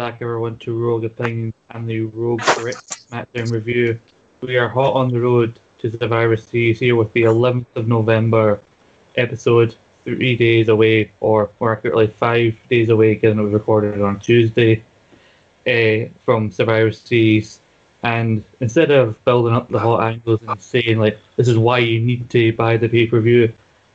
back everyone to Rogue Opinions and the Rogue Correct SmackDown review. We are hot on the road to Survivor Series here with the 11th of November episode, three days away, or more accurately, five days away, given it was recorded on Tuesday uh, from Survivor Series. And instead of building up the hot angles and saying, like, this is why you need to buy the pay per view,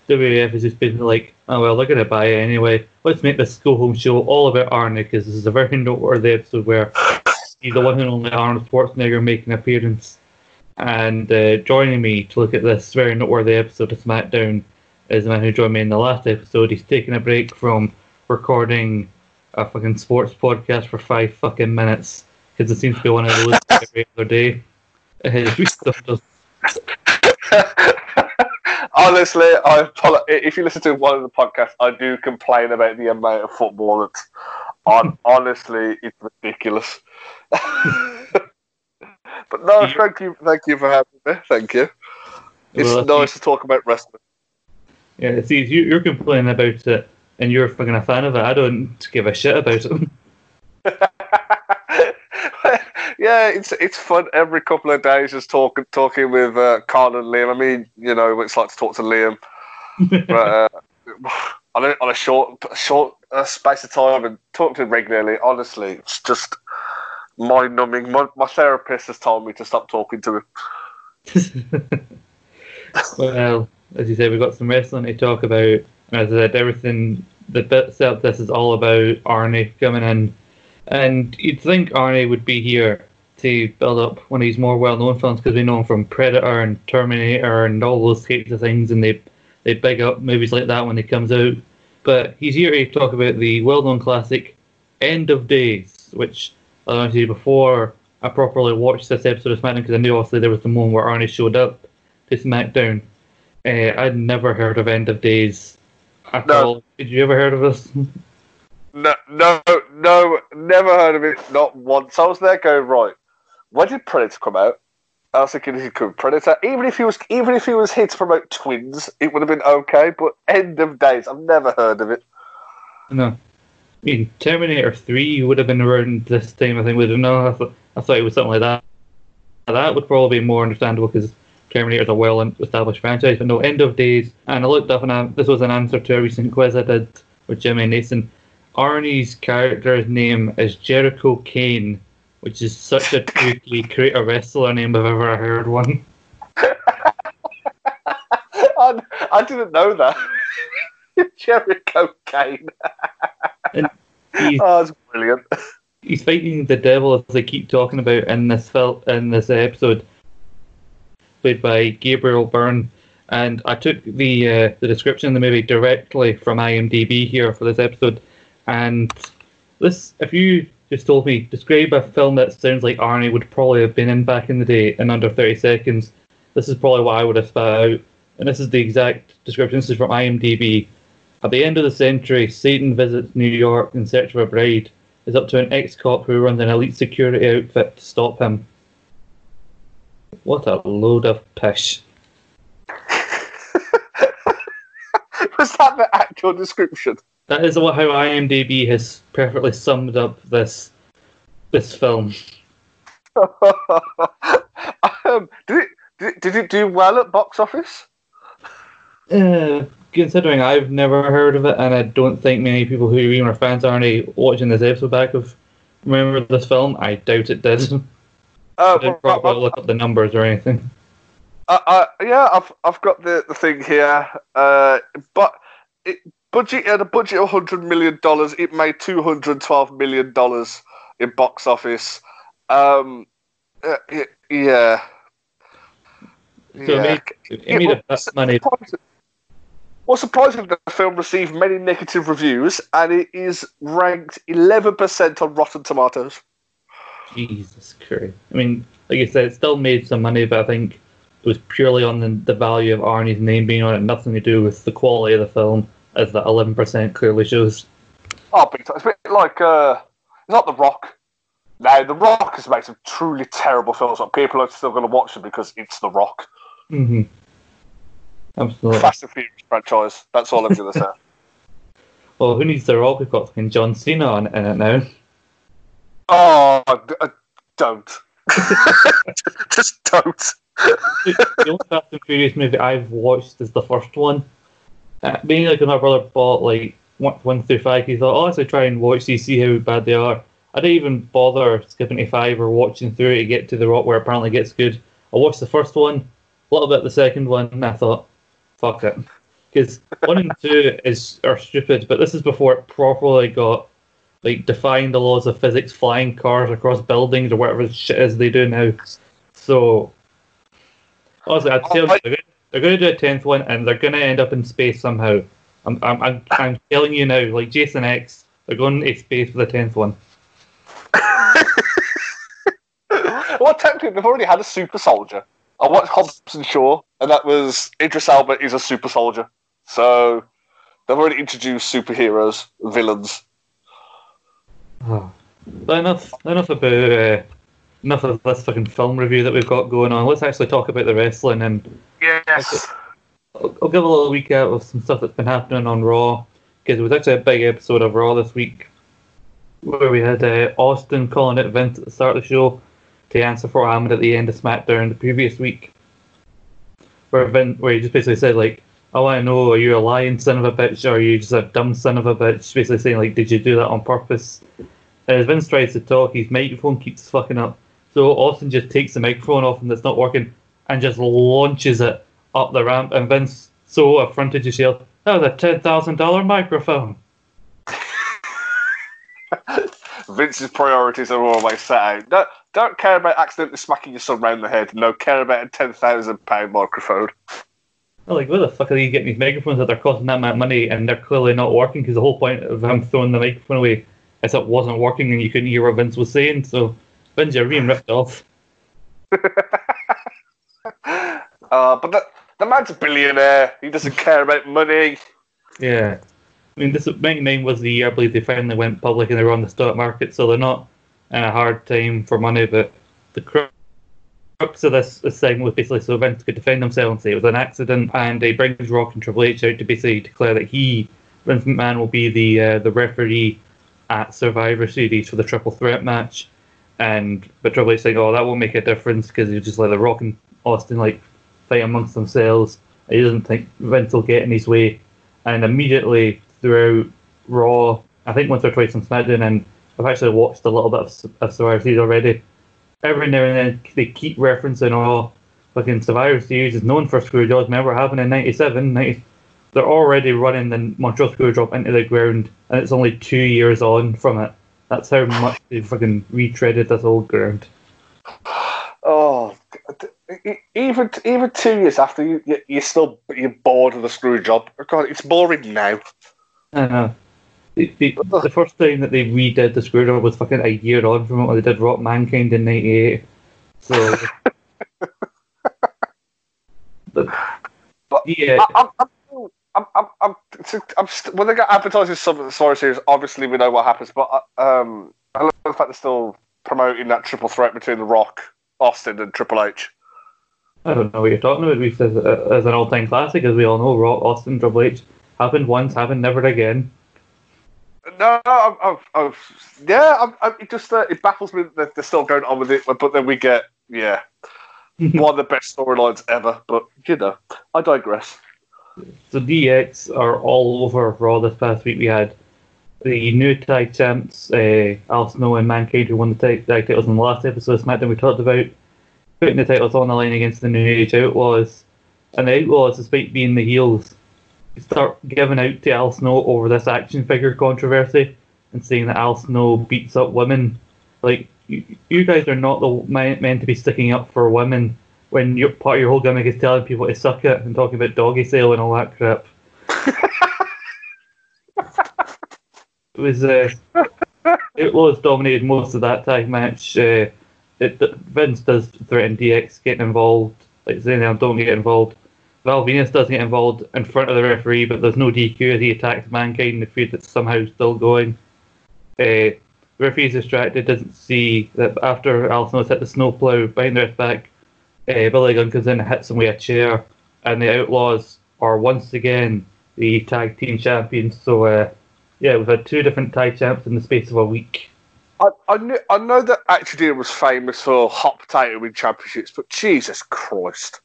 WWF has just been like, oh well, they're going to buy it anyway. Let's make this go home show all about Arnie because this is a very noteworthy episode where he's the one and only Arnold Schwarzenegger making an appearance. And uh, joining me to look at this very noteworthy episode of SmackDown is the man who joined me in the last episode. He's taking a break from recording a fucking sports podcast for five fucking minutes because it seems to be one of those every other day. Uh, Honestly, I if you listen to one of the podcasts, I do complain about the amount of football that's on. honestly, it's ridiculous. but no, thank you, thank you for having me. Thank you. It's well, nice to talk about wrestling. Yeah, see, you, are complaining about it, and you're fucking a fan of it. I don't give a shit about it. yeah, it's it's fun every couple of days just talking talking with uh, Carl and Liam. I mean, you know, it's like to talk to Liam, but uh, on, a, on a short short uh, space of time and talk to him regularly. Honestly, it's just mind numbing. My, my therapist has told me to stop talking to him. well, as you said, we've got some wrestling to talk about. As I said, everything the bit itself, this is all about Arnie coming in and you'd think Arnie would be here to build up one of his more well-known films because we know him from Predator and Terminator and all those types of things, and they they big up movies like that when it comes out. But he's here to talk about the well-known classic End of Days, which I want to say before I properly watched this episode of SmackDown because I knew obviously there was the moment where Arnie showed up to SmackDown. Uh, I'd never heard of End of Days at no. all. Did you ever heard of this? No, no, no, never heard of it. Not once. I was there going right. When did Predator come out? I was thinking he could Predator. Even if he was, even if he was here to promote Twins, it would have been okay. But End of Days, I've never heard of it. No, I mean Terminator Three would have been around this time. I think would have known. I thought, I thought it was something like that. That would probably be more understandable because Terminator is a well-established franchise. But no, End of Days. And I looked up, and I, this was an answer to a recent quiz I did with Jimmy Nason. Arnie's character's name is Jericho Cane, which is such a tricky create a wrestler name if I've ever heard one. I, I didn't know that. Jericho Cane. oh, that's brilliant. He's fighting the devil, as they keep talking about in this film, in this episode, played by Gabriel Byrne. And I took the uh, the description of the movie directly from IMDb here for this episode and this, if you just told me, describe a film that sounds like Arnie would probably have been in back in the day in under 30 seconds, this is probably what I would have spat out. And this is the exact description. This is from IMDb. At the end of the century, Satan visits New York in search of a bride. Is up to an ex-cop who runs an elite security outfit to stop him. What a load of pish. Was that the actual description? That is how IMDb has perfectly summed up this this film. um, did it did, did it do well at box office? Uh, considering I've never heard of it, and I don't think many people who even are fans aren't watching this episode back of remember this film, I doubt it did. Uh, I didn't probably look up the numbers or anything. Uh, uh, yeah, I've I've got the, the thing here, uh, but it budget had a budget of hundred million dollars. It made two hundred twelve million dollars in box office. Um, uh, yeah. So yeah. It made, it made it money. Well, surprisingly, the film received many negative reviews, and it is ranked 11% on Rotten Tomatoes. Jesus Christ! I mean, like I said, it still made some money, but I think it was purely on the, the value of Arnie's name being on it, nothing to do with the quality of the film as that eleven percent clearly shows. Oh, big time. It's a bit like uh, it's not The Rock. Now, The Rock has made some truly terrible films, but people are still going to watch them because it's The Rock. Mm-hmm. Absolutely. Fast and Furious franchise. That's all I'm going to say. well, who needs The Rock? We've got fucking John Cena on in it now. Oh, d- uh, don't. Just don't. The only Fast and Furious movie I've watched is the first one. Uh, being like my brother bought like one, one through five, he thought, oh, let's try and watch these, see how bad they are. I didn't even bother skipping to five or watching through to get to the rock where apparently it gets good. I watched the first one, a little bit the second one, and I thought, fuck it. Because one and two is are stupid, but this is before it properly got like defying the laws of physics, flying cars across buildings or whatever shit is they do now. So honestly, I'd say they're, they're going to do a tenth one, and they're going to end up in space somehow. I'm, I'm, I'm, I'm telling you now, like Jason X, they're going to space for the tenth one. well, technically, they've already had a super soldier. I watched Hobbs and Shaw, and that was Idris Elba is a super soldier. So they've already introduced superheroes, villains. Oh. Enough, enough about uh, enough of this fucking film review that we've got going on. Let's actually talk about the wrestling, and Yes. I'll, I'll give a little recap of some stuff that's been happening on Raw because it was actually a big episode of Raw this week where we had uh, Austin calling it Vince at the start of the show to answer for Ahmed at the end of SmackDown the previous week, where Vince, where he just basically said like, "I want to know, are you a lying son of a bitch, or are you just a dumb son of a bitch?" Basically saying like, "Did you do that on purpose?" And as Vince tries to talk, his microphone keeps fucking up. So Austin just takes the microphone off him that's not working and just launches it up the ramp. And Vince so affronted to yelled, "That was a ten thousand dollar microphone." Vince's priorities are always set out. Don't, don't care about accidentally smacking your son round the head. No, care about a ten thousand pound microphone. I'm like, where the fuck are you getting these microphones that they're costing that much money and they're clearly not working? Because the whole point of him throwing the microphone away is it wasn't working and you couldn't hear what Vince was saying. So Vince, you're being ripped off. Uh, but the, the man's a billionaire. He doesn't care about money. Yeah. I mean, this 99 was the year I believe they finally went public and they were on the stock market, so they're not in a hard time for money. But the crux of this, this segment was basically so Vince could defend himself and say it was an accident, and he brings Rock and Triple H out to basically declare that he, Vince McMahon, will be the uh, the referee at Survivor Series for the triple threat match. And but Triple H saying, "Oh, that won't make a difference because you just let the Rock and Austin like fight amongst themselves." He doesn't think Vince will get in his way, and immediately throughout Raw, I think once or twice on SmackDown, and I've actually watched a little bit of, of Survivor Series already. Every now and then they keep referencing, "Oh, fucking Survivor Series is known for screw jobs." Remember what happened in '97, 90, they're already running the Montreal Screwjob into the ground, and it's only two years on from it. That's how much they've fucking retreaded this old ground. Oh, even even two years after you, you you're still you're bored of the screw job. Oh, God, it's boring now. I know. The, the, the first time that they redid the screw job was fucking a year on from it when they did Rock Mankind in '98. So, but, But yeah, I, I'm, I'm, I'm, I'm, I'm, st- when they get advertising some of the Survivor Series, obviously we know what happens. But uh, um, I love the fact they're still promoting that triple threat between The Rock, Austin, and Triple H. I don't know what you're talking about. We've as, as an all-time classic, as we all know, Rock, Austin, Triple H happened once, happened never again. No, I'm, I'm, I'm, yeah, I'm, I'm, it just uh, it baffles me that they're still going on with it. But then we get yeah, one of the best storylines ever. But you know, I digress. So DX are all over Raw this past week. We had the new tag champs, uh, Al Snow and Mankind, who won the tag, tag titles in the last episode of SmackDown. We talked about putting the titles on the line against the New Age Outlaws, and the Outlaws, despite being the heels, start giving out to Al Snow over this action figure controversy and saying that Al Snow beats up women. Like you, you guys are not the meant to be sticking up for women when your part of your whole gimmick is telling people to suck it and talking about doggy sale and all that crap. it was uh, it was dominated most of that tag match. Uh, it, Vince does threaten DX getting involved, like saying "Now don't get involved. Val Venis does get involved in front of the referee, but there's no DQ as he attacks Mankind in the feud that's somehow still going. Uh, the referee's distracted, doesn't see that after Al Snow's hit the snowplow behind their back, uh, Billy Gunn comes in and hits him with a chair, and the Outlaws are once again the tag team champions. So, uh, yeah, we've had two different tag champs in the space of a week. I, I, knew, I know that Actually was famous for hot potato in championships, but Jesus Christ.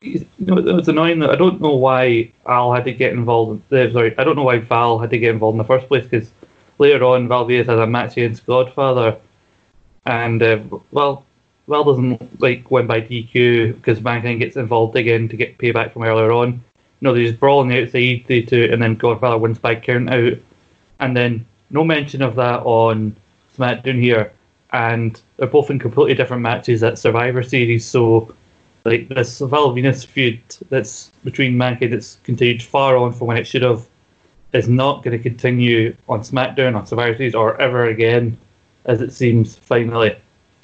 You know, it was annoying that I don't know why Al had to get involved. In, uh, sorry, I don't know why Val had to get involved in the first place because later on Val Venis has a match against Godfather, and uh, well, Val doesn't like win by DQ because Mankind gets involved again to get payback from earlier on. No, they just brawl on the outside, they two, and then Godfather wins by count out, and then no mention of that on SmackDown here, and they're both in completely different matches at Survivor Series. So, like this Val Venis feud that's between Mankind that's continued far on from when it should have is not going to continue on SmackDown on Survivor Series or ever again, as it seems finally.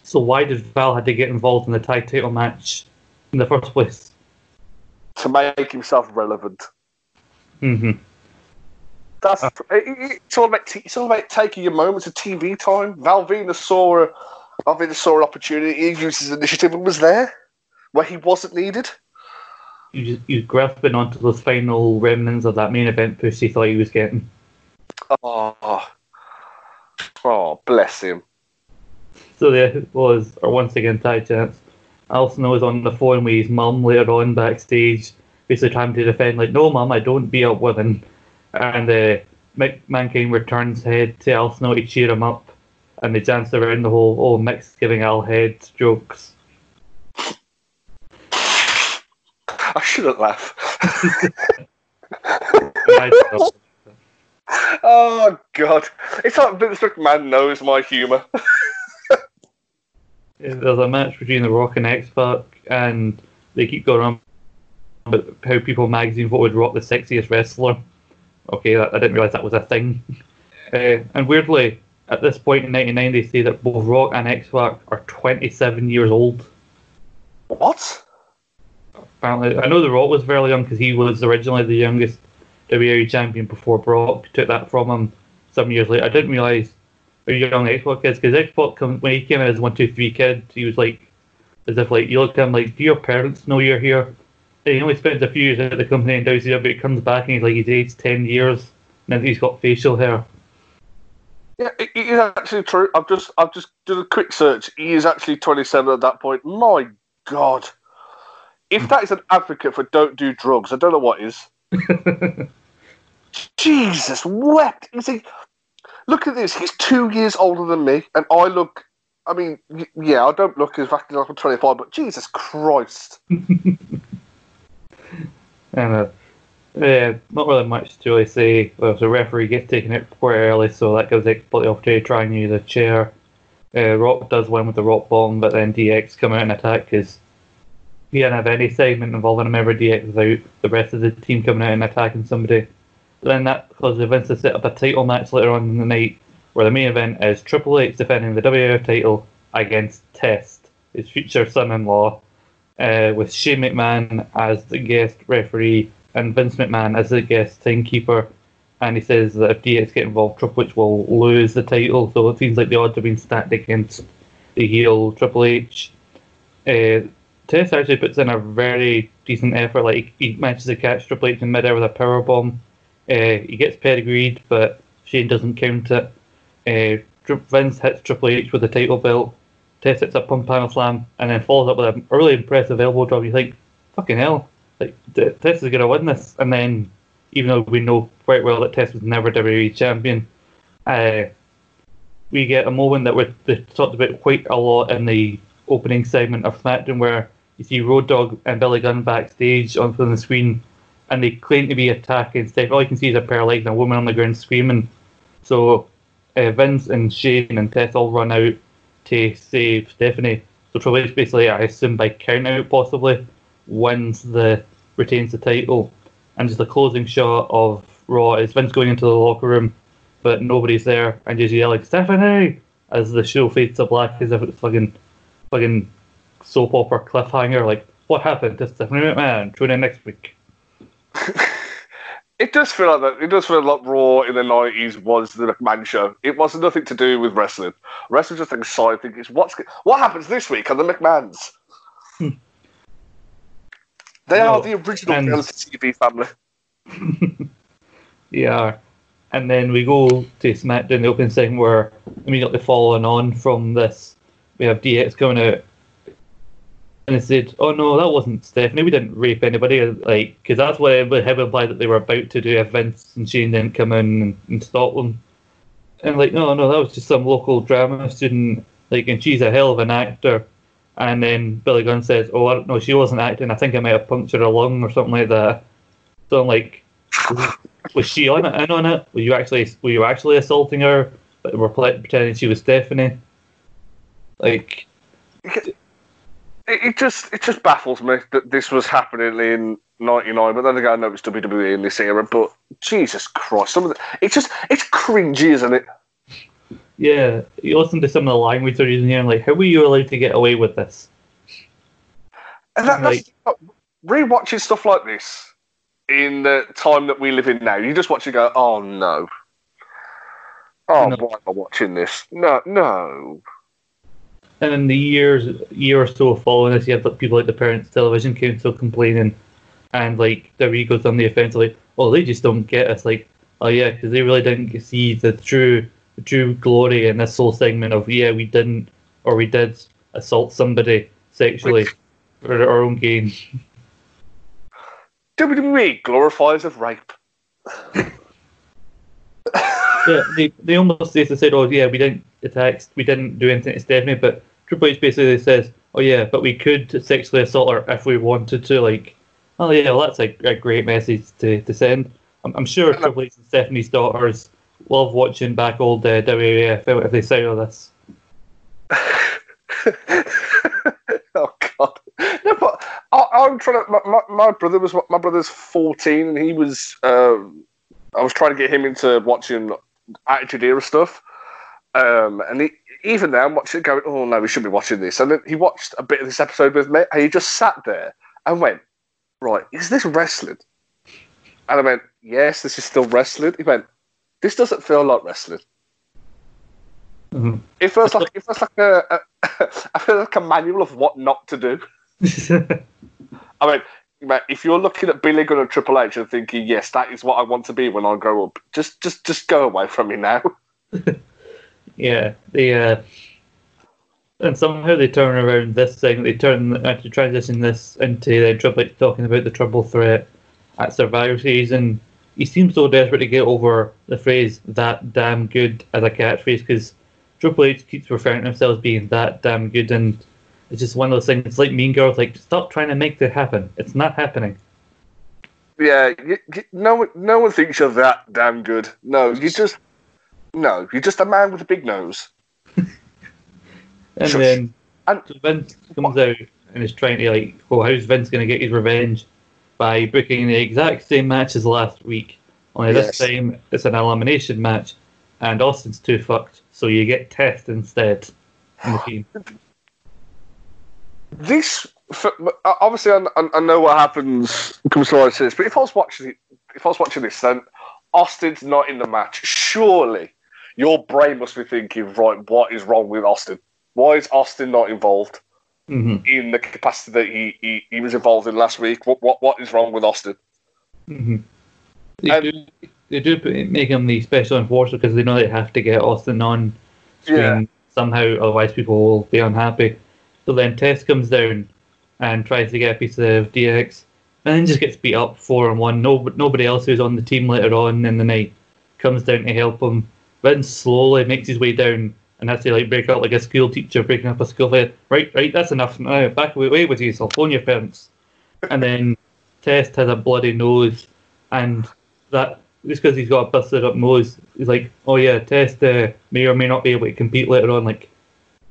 So why did Val had to get involved in the tag title match in the first place? To make himself relevant. hmm That's uh, it's all about t- it's all about taking your moments of TV time. Val Venis saw a Val Venis saw an opportunity. He used his initiative and was there where he wasn't needed. You you grasping onto those final remnants of that main event push he thought he was getting. Oh, oh, bless him. So there was our once again tag chance. Al Snow was on the phone with his mum later on backstage, basically trying to defend, like, no, mum, I don't beat up women. And uh, Mick Mankind returns head to Al Snow to cheer him up, and they dance around the whole, oh, Mick's giving Al head jokes. I shouldn't laugh. oh, God. It's like Vince McMahon knows my humour. there's a match between The Rock and X Pac, and they keep going on about how People Magazine voted Rock the sexiest wrestler. Okay, I didn't realize that was a thing. Uh, and weirdly, at this point in '99, they say that both Rock and X Pac are 27 years old. What? Apparently, I know The Rock was very young because he was originally the youngest WWE champion before Brock took that from him some years later. I didn't realize young X Pac kids because X Pac when he came in as one two three kid, he was like as if like you look at him like, do your parents know you're here? And he only spends a few years at the company in WCW, but he comes back and he's like he's aged ten years, and he's got facial hair. Yeah, it is actually true. I've just I've just did a quick search. He is actually 27 at that point. My God, if that is an advocate for don't do drugs, I don't know what is. Jesus wept. You see, look at this. He's two years older than me, and I look. I mean, yeah, I don't look exactly like I'm 25, but Jesus Christ. and uh, yeah, not really much to really say. Well, the referee gets taken out quite early, so that gives X the opportunity to try and use a chair. Uh, Rock does win with the Rock Bottom, but then DX come out and attack because he didn't have any segment involving a member of DX without the rest of the team coming out and attacking somebody. Then that causes Vince to set up a title match later on in the night where the main event is Triple H defending the WWF title against Test, his future son-in-law, uh, with Shane McMahon as the guest referee and Vince McMahon as the guest timekeeper. And he says that if DX get involved, Triple H will lose the title. So it seems like the odds have been stacked against the heel Triple H. Uh, Test actually puts in a very decent effort. Like he manages to catch Triple H in midair with a power bomb uh, he gets pedigreed, but Shane doesn't count it. Uh, Vince hits Triple H with the title belt. Test hits a pumphandle slam, and then follows up with a really impressive elbow drop. You think, fucking hell, like Test is gonna win this. And then, even though we know quite well that Test was never WWE champion, uh, we get a moment that we talked about quite a lot in the opening segment of SmackDown, where you see Road Dogg and Billy Gunn backstage on the screen and they claim to be attacking Steph. All you can see is a pair of legs and a woman on the ground screaming. So uh, Vince and Shane and Test all run out to save Stephanie. So Triple basically, I assume by count out possibly, wins the retains the title. And just the closing shot of Raw is Vince going into the locker room, but nobody's there, and just yelling Stephanie as the show fades to black as if it's fucking fucking soap opera cliffhanger. Like, what happened to Stephanie McMahon? Tune in next week. it does feel like that. It does feel like Raw in the nineties was the McMahon show. It was nothing to do with wrestling. Wrestling just like a side thing. It's what's what happens this week on the McMahons. Hmm. They no, are the original reality TV family. yeah, And then we go to SmackDown, the opening segment where immediately following on from this, we have DX coming out and said, "Oh no, that wasn't Stephanie. We didn't rape anybody." Like, because that's what it would have implied that they were about to do if Vince and Shane didn't come in and, and stop them. And like, no, no, that was just some local drama student. Like, and she's a hell of an actor. And then Billy Gunn says, "Oh, I don't know, she wasn't acting. I think I might have punctured her lung or something like that." So I'm like, was she on it? In on it? Were you actually were you actually assaulting her? But we're pretending she was Stephanie. Like, it, it just it just baffles me that this was happening in '99. But then again, I know it's WWE in this era. But Jesus Christ, some of the, it's just it's cringy, isn't it? Yeah, you listen to some of the language they're using here, and like, how were you allowed to get away with this? And that, like, rewatching stuff like this in the time that we live in now, you just watch it go, oh no. Oh, no. why am I watching this? No, no. And in the years, year or so following this, you have people like the Parents Television Council complaining, and like their egos on the offensive, like, oh, they just don't get us. Like, oh yeah, because they really didn't see the true, the true glory in this whole segment of yeah, we didn't or we did assault somebody sexually for our own gain. WWE glorifies of rape. yeah, they, they almost they said, "Oh yeah, we didn't attack, we didn't do anything to Stephanie," but Triple H basically says, "Oh yeah, but we could sexually assault her if we wanted to." Like, oh yeah, well, that's a, a great message to, to send. I'm, I'm sure Triple H and Stephanie's daughters love watching back old uh, WWF if they say all this. oh God! No, but I, am trying to. My, my, brother was my brother's 14, and he was. Uh, I was trying to get him into watching Attitude Era stuff, um, and he, even now I'm watching it going, oh no, we should be watching this. And then he watched a bit of this episode with me, and he just sat there and went, right, is this wrestling? And I went, yes, this is still wrestling. He went, this doesn't feel like wrestling. Mm-hmm. It feels like it feels like a, a I feel like a manual of what not to do. I mean, if you're looking at Billy Gunn and Triple H and thinking, yes, that is what I want to be when I grow up, just just just go away from me now. yeah, the uh, and somehow they turn around this thing. They turn to transition this into the Triple H talking about the triple threat at Survivor Series, and he seems so desperate to get over the phrase "that damn good" as a catchphrase because Triple H keeps referring to himself as being that damn good, and it's just one of those things. It's like Mean Girls, like stop trying to make that happen. It's not happening. Yeah, you, you, no no one thinks you're that damn good. No, you just, no, you're just a man with a big nose. and Shush. then and, so Vince comes what? out and is trying to like, well, how's Vince going to get his revenge by booking the exact same match as last week? Only yes. this time it's an elimination match, and Austin's too fucked, so you get Test instead in the team. This uh, obviously, I, I, know what happens comes to this, but if I was watching if I was watching this, then Austin's not in the match. Surely, your brain must be thinking, right, what is wrong with Austin? Why is Austin not involved mm-hmm. in the capacity that he, he, he, was involved in last week? What what what is wrong with Austin? Mm-hmm. They, and, do, they do make him the special enforcer because they know they have to get Austin on screen yeah. somehow, otherwise people will be unhappy. So then Test comes down and tries to get a piece of DX, and then just gets beat up four and one. No, nobody else who's on the team later on in the night comes down to help him. Vince slowly makes his way down and has to like break up like a school teacher breaking up a school fight. Right, right, that's enough. Now back away, with you. I'll phone your parents. And then Test has a bloody nose, and that just because he's got a busted up nose, he's like, oh yeah, Test uh, may or may not be able to compete later on. Like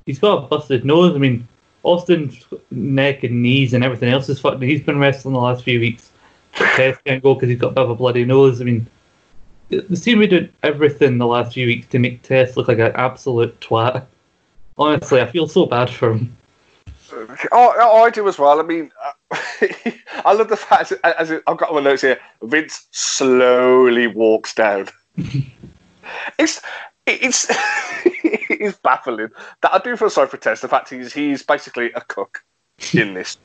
he's got a busted nose. I mean, Austin's neck and knees and everything else is fucked. He's been wrestling the last few weeks. Test can't go because he's got a bit of a bloody nose. I mean, the team we did everything the last few weeks to make Test look like an absolute twat. Honestly, I feel so bad for him. Oh, oh I do as well. I mean, I love the fact, as, as I've got my notes here, Vince slowly walks down. it's it's it's baffling. That I do feel sorry for Test. The fact he's he's basically a cook in this.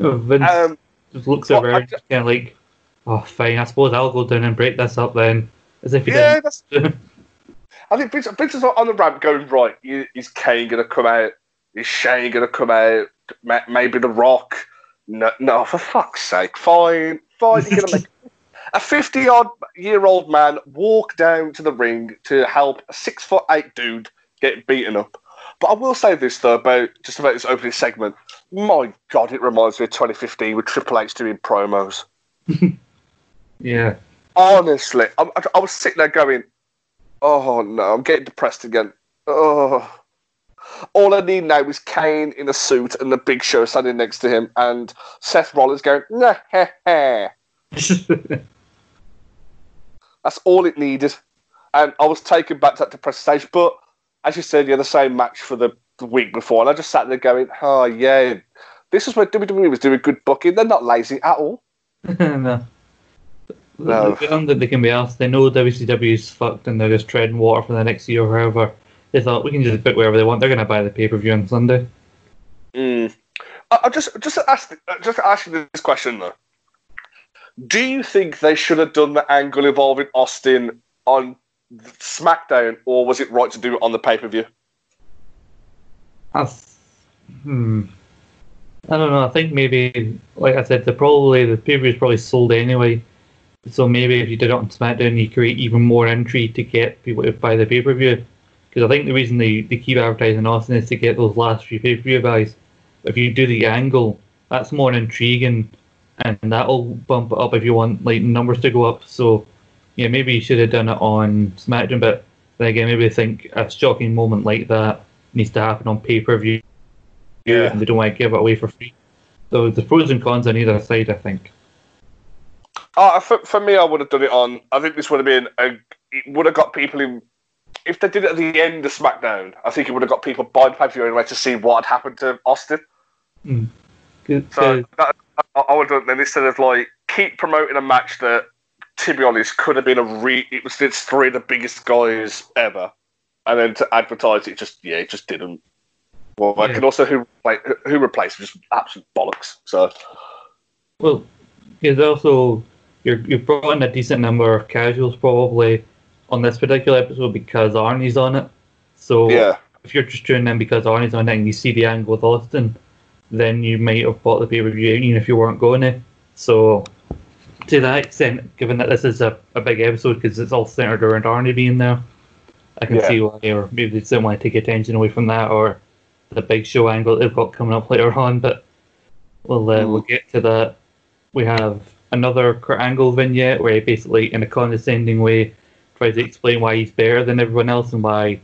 Oh, Vince um, just looks over and kind of like, oh, fine. I suppose I'll go down and break this up then. as if he Yeah, didn't. that's. I think Vince, Vince is on the ramp going right. Is Kane going to come out? Is Shane going to come out? Maybe The Rock? No, no, for fuck's sake! Fine, fine. You're going to make a fifty-odd year old man walk down to the ring to help a six foot eight dude get beaten up. But I will say this though about just about this opening segment. My God, it reminds me of 2015 with Triple H doing promos. Yeah. Honestly, I, I, was sitting there going, "Oh no, I'm getting depressed again." Oh, all I need now is Kane in a suit and the Big Show standing next to him, and Seth Rollins going, "Nah, heh, heh." That's all it needed, and I was taken back to that depressed stage. But as you said, you had the same match for the, the week before, and I just sat there going, "Oh yeah, this is where WWE was doing good booking. They're not lazy at all." no. No. The one that they can be asked, they know WCW's fucked and they're just treading water for the next year or however. They thought we can just book wherever they want. They're going to buy the pay per view on Sunday. Mm. I, I just just ask just to ask you this question though. Do you think they should have done the angle involving Austin on SmackDown, or was it right to do it on the pay per view? That's, hmm. I don't know. I think maybe, like I said, the probably the pay per view is probably sold anyway. So maybe if you did it on SmackDown, you create even more intrigue to get people to buy the pay per view. Because I think the reason they, they keep advertising Austin is to get those last few pay per view buys. If you do the angle, that's more intriguing, and that'll bump it up if you want like numbers to go up. So yeah, maybe you should have done it on SmackDown, but then again, maybe I think a shocking moment like that needs to happen on pay per view Yeah. and they don't want to give it away for free. So the pros and cons on either side, I think. Uh, for, for me, I would have done it on. I think this would have been a. It would have got people in. If they did it at the end of SmackDown, I think it would have got people buying pay per view anyway to see what had happened to Austin. Good, So that, I, I would have done then instead of like keep promoting a match that, to be honest, could have been a re. It was it's three of the biggest guys ever, and then to advertise it, just yeah, it just didn't. Well, I Yeah. can also who like who replaced it, just absolute bollocks. So well, there's also you're you've brought in a decent number of casuals probably on this particular episode because Arnie's on it. So yeah, if you're just tuning in because Arnie's on it and you see the angle with Austin, then you might have bought the pay per view even if you weren't going to. So to that extent, given that this is a, a big episode because it's all centered around Arnie being there, I can Yeah. see why, or maybe they didn't want to take attention away from that, or the big show angle they've got coming up later on. But we'll uh, Mm. we'll get to that. We have another Kurt Angle vignette where he basically, in a condescending way, tries to explain why he's better than everyone else and why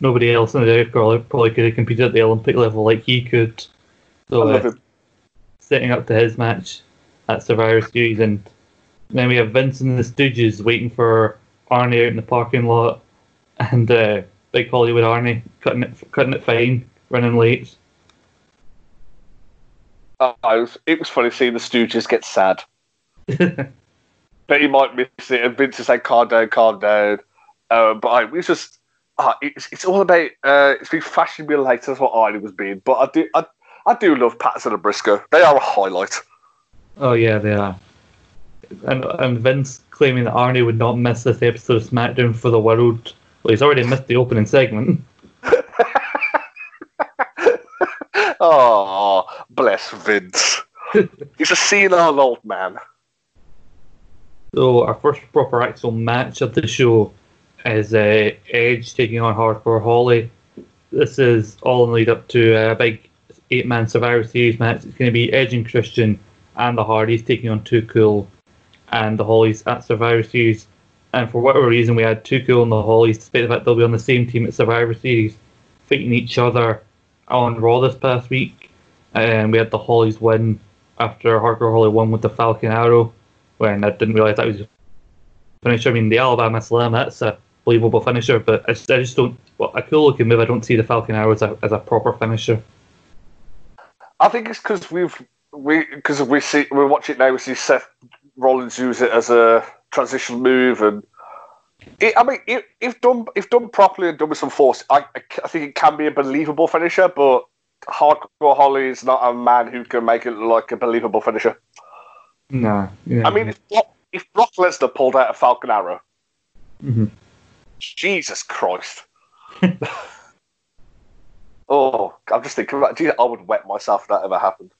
nobody else in the probably, probably could have competed at the Olympic level like he could. So uh, setting up to his match at Survivor Series, and then we have Vince and the Stooges waiting for Arnie out in the parking lot, and uh, Big Hollywood Arnie cutting it cutting it fine, running late. It, was, it was funny seeing the Stooges get sad. Bet he might miss it, and Vince is saying, "Calm down, calm down." Uh, but I, it was just, uh, it's, it's all about. Uh, it's been fashionably late. That's what Arnie was being. But I do, I, I do love Patterson and Briscoe. They are a highlight. oh yeah, they are. And and Vince claiming that Arnie would not miss this episode of SmackDown for the world. Well, he's already missed the opening segment. Oh, bless Vince. He's a senile old man. So our first proper actual match of the show is uh, Edge taking on Hardcore Holly. This is all in lead up to a big eight-man Survivor Series match. It's going to be Edge and Christian and the Hardys taking on Too Cool and the Hollies at Survivor Series. And for whatever reason, we had Too Cool and the Hollies, despite the fact they'll be on the same team at Survivor Series, fighting each other on Raw this past week. And we had the Hollies win after Hardcore Holly won with the Falcon Arrow when I didn't realize that was a finisher. I mean, the Alabama Slam, that's a believable finisher, but I just, I just don't. Well, a cool looking move. I don't see the Falcon Arrow as a, as a proper finisher. I think it's because we've we because we see we watch it now. We see Seth Rollins use it as a transition move, and it, I mean, if, if done if done properly and done with some force, I think it can be a believable finisher. But Hardcore Holly is not a man who can make it look like a believable finisher. Nah. Yeah. I mean, it's, pl- if Brock Lesnar pulled out a Falcon Arrow, hmm Jesus Christ. oh, I'm just thinking about. Gee, I would wet myself if that ever happened.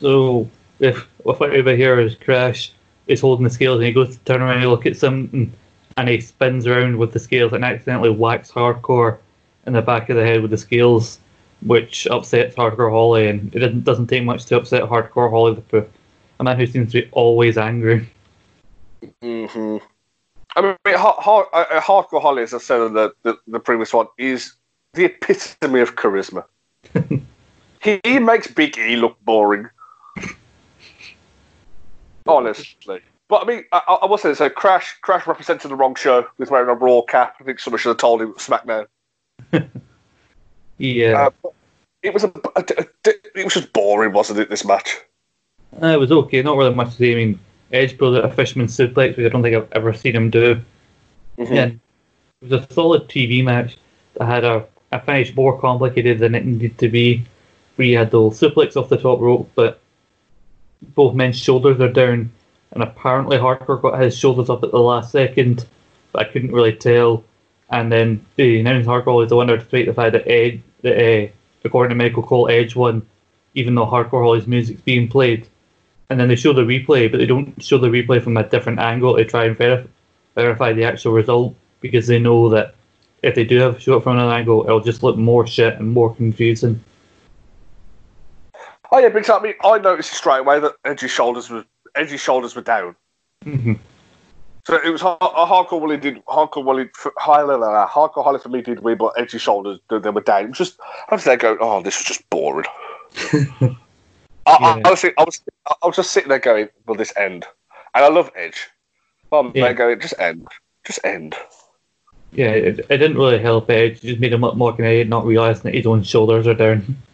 So if if what over here is Crash is holding the scales and he goes to turn around and look at something and he spins around with the scales and accidentally whacks Hardcore in the back of the head with the scales, which upsets Hardcore Holly, and it doesn't doesn't take much to upset Hardcore Holly, the a man who seems to be always angry. hmm I mean, hard, hard, uh, Hardcore Holly, as I said in the, the, the previous one, is the epitome of charisma. he, he makes Big E look boring. Honestly. But I mean, I, I will say so. Crash, Crash represented the wrong show with wearing a Raw cap. I think someone should have told him SmackDown. Yeah, Uh, it was a, a- a- it was just boring, wasn't it? This match. Uh, it was okay, not really much to say. I mean, Edge pulled out a fisherman suplex, which I don't think I've ever seen him do. Mhm. And it was a solid TV match that had a, a finish more complicated than it needed to be. Where you had the suplex off the top rope, but both men's shoulders are down, and apparently Hardcore got his shoulders up at the last second, but I couldn't really tell. And then the announced Hardcore is the winner despite the fact that Edge, that, uh, according to Michael Cole, Edge won, even though Hardcore Holly's music's being played. And then they show the replay, but they don't show the replay from a different angle to try and verif- verify the actual result because they know that if they do have show it from another angle, it'll just look more shit and more confusing. Oh yeah, because I mean, I noticed straight away that Edge's shoulders were Edge's shoulders were down. hmm So it was a hardcore Willie did hardcore Willie f- high level hardcore Holly for me did win, but Edge's shoulders they were down. Just I was there going, oh, this is just boring. I, I, Yeah. I, was, I was I was just sitting there going, will this end? And I love Edge. Well, I'm Yeah. there going, just end, just end. Yeah, it, it didn't really help Edge. It just made him look more of not realizing that his own shoulders are down.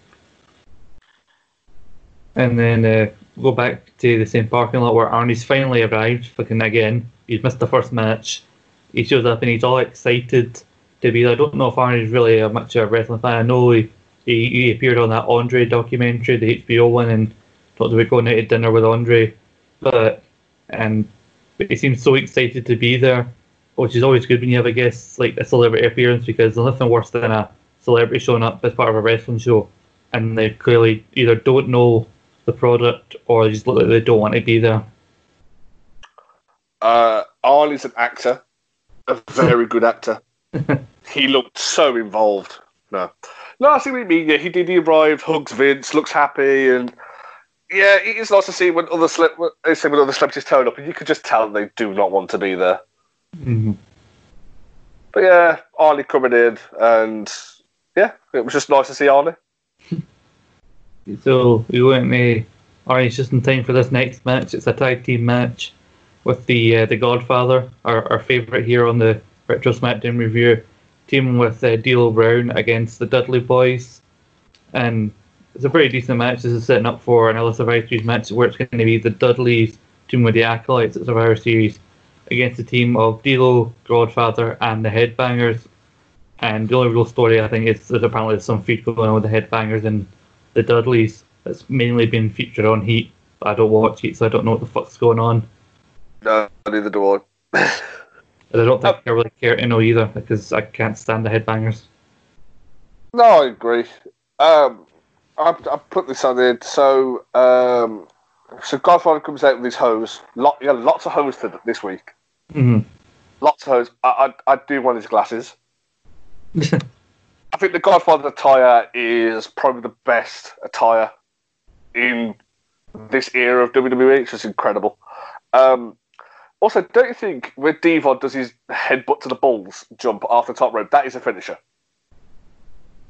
And then uh, go back to the same parking lot where Arnie's finally arrived. Fucking again, he's missed the first match. He shows up and he's all excited to be. I don't know if Arnie's really a much of a wrestling fan. I know he, he, he appeared on that Andre documentary, the HBO one, and talked about going out to dinner with Andre. But and but he seems so excited to be there which is always good when you have a guest like a celebrity appearance because there's nothing worse than a celebrity showing up as part of a wrestling show and they clearly either don't know the product or they just look like they don't want to be there. Uh, Arnie's an actor, a very good actor. he looked so involved. No, no, I see what you mean. Yeah, he did. He arrived, hugs Vince, looks happy, and yeah, it is nice to see when other when- they say when other celebrities turn up, and you could just tell they do not want to be there. Mhm. But yeah, Arnie coming in, and yeah, it was just nice to see Arnie. So we went All right, it's just in time for this next match. It's a tag team match with the uh, the Godfather, our, our favourite here on the Retro SmackDown review, teaming with uh, D'Lo Brown against the Dudley Boys, and it's a pretty decent match. This is setting up for another Survivor Series match where it's going to be the Dudleys team with the Acolytes at Survivor Series against the team of D'Lo, Godfather, and the Headbangers. And the only real story I think is apparently there's some feud going on with the Headbangers and the Dudleys that's mainly been featured on Heat. But I don't watch Heat, so I don't know what the fuck's going on. No, neither do I. And I don't think I really care to know either because I can't stand the Headbangers. No, I agree. Um, I, I put this on it. So, um, so Godfather comes out with his hose. Lot, yeah, lots of hose this week. hmm Lots of hose. I, I, I do want his glasses. I think the Godfather attire is probably the best attire in this era of WWE. It's just incredible. Um, also, don't you think when D-Von does his headbutt to the balls jump off the top rope, that is a finisher?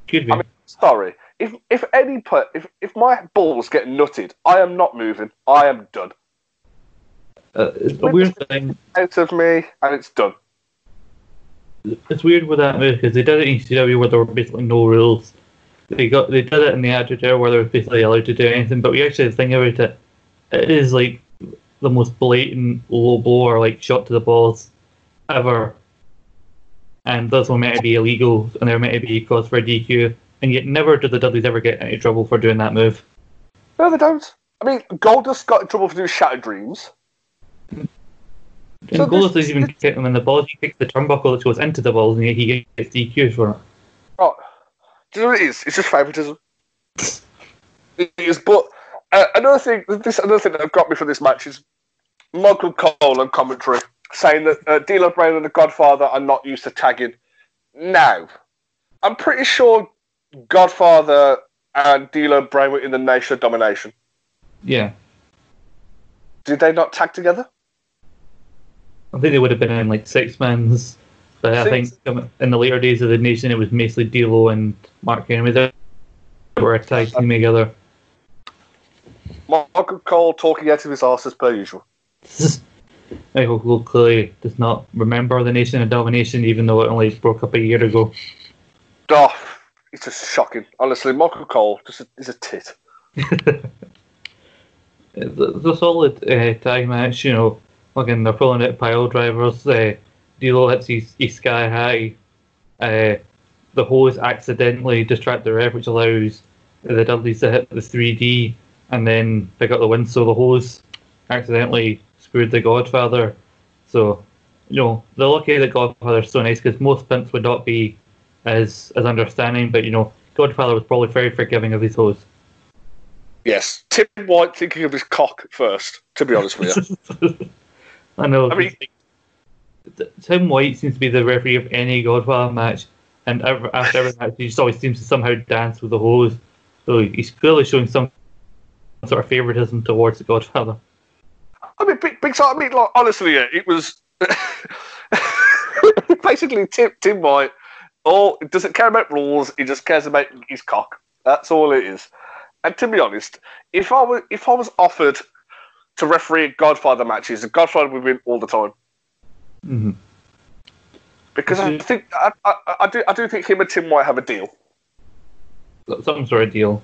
Could be. I mean, sorry. If if any put if if my balls get nutted, I am not moving. I am done. uh, it's a weird thing. Out of me, and it's done. It's weird with that move because they did it in CW where there were basically no rules. They got they did it in the Attitude Era where they were basically allowed to do anything. But we actually think about it, it is like the most blatant low blow or like shot to the balls ever. And those were meant to be illegal, and they're meant to be cause for a DQ. And yet, never did the Dudleys ever get any trouble for doing that move. No, they don't. I mean, Goldust got in trouble for doing Shattered Dreams. And So Golos this- doesn't even kick him in the balls. He kicks the turnbuckle that goes into the balls, and he, gets DQ'd for it. Oh, do you know what it is? It's just favouritism. It is, but uh, another thing, this another thing that got me from this match is Michael Cole on commentary saying that uh, D'Lo Brown and the Godfather are not used to tagging. Now, I'm pretty sure Godfather and D'Lo Brown were in the Nation of Domination. Yeah, Did they not tag together? I think they would have been in like six mans, but I think in the later days of the nation, it was mostly D'Lo and Mark Henry that were a tag team together. Michael Cole talking out of his arse as per usual. Michael Cole clearly does not remember the Nation of Domination, even though it only broke up a year ago. Oh, it's just shocking. Honestly, Michael Cole just a, is a tit. It's a, it's a solid uh, tag match, you know. Fucking, they're pulling out pile drivers. Uh, D'Lo hits his, his sky high. Uh, the hoes accidentally distract the ref, which allows the Dudleys to hit the 3D and then pick up the win. So the hoes accidentally screwed the Godfather. So, you know, they're lucky that Godfather's so nice because most pimps would not be as as understanding, but you know, Godfather was probably very forgiving of his hoes. Yes. Tim White thinking of his cock first, to be honest with you. I know. I mean- Tim White seems to be the referee of any Godfather match, and ever, after every match, he just always seems to somehow dance with the hoes. So he's clearly showing some sort of favoritism towards the Godfather. I mean, big, big. I mean, like, honestly, yeah, it was basically Tim, Tim White. All doesn't care about rules. He just cares about his cock. That's all it is. And to be honest, if I was if I was offered to referee Godfather matches, the Godfather would win all the time hmm because I think I, I, I do I do think him and Tim White have a deal. Some sort of deal.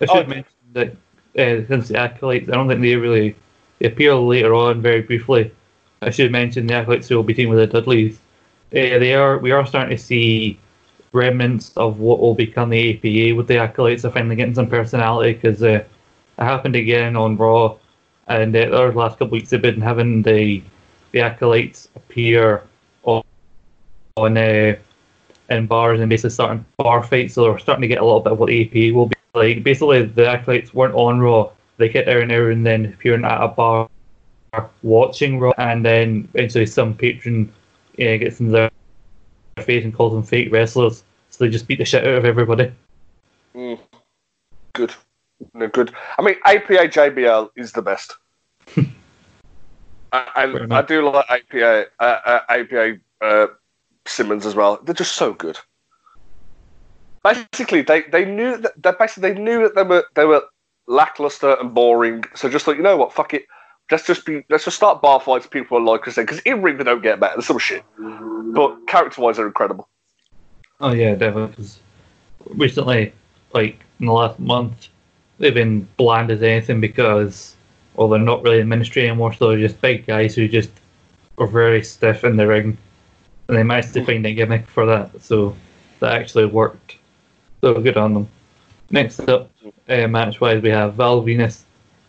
I Oh, should mention that uh, since the acolytes, I don't think they really they appear later on very briefly. I should mention the acolytes who will be teaming with the Dudleys. Uh, they are we are starting to see remnants of what will become the APA with the acolytes. Are finally getting some personality because uh, it happened again on Raw, and uh, the last couple of weeks they've been having the the acolytes appear on on uh, in bars and basically starting bar fights. So they're starting to get a little bit of what the APA will be like. Basically, the acolytes weren't on Raw. They get there and there and then appearing at a bar watching Raw, and then eventually some patron uh, gets in their face and calls them fake wrestlers. So they just beat the shit out of everybody. Mm. Good, no, good. I mean, APA JBL is the best. I, Fair and I do like APA uh, uh, APA uh, Simmons as well. They're just so good. Basically, they, they knew that they basically they knew that they were they were lackluster and boring. So just like you know what, fuck it. Let's just be let's just start bar fights people are like us because in ring they don't get better. There's some shit, but character wise they're incredible. Oh yeah, definitely. recently, like in the last month, they've been bland as anything because, well, they're not really in ministry anymore. So they're just big guys who just are very stiff in the ring, and they managed to find a gimmick for that. So that actually worked. So good on them. Next up, uh, match-wise, we have Val Venis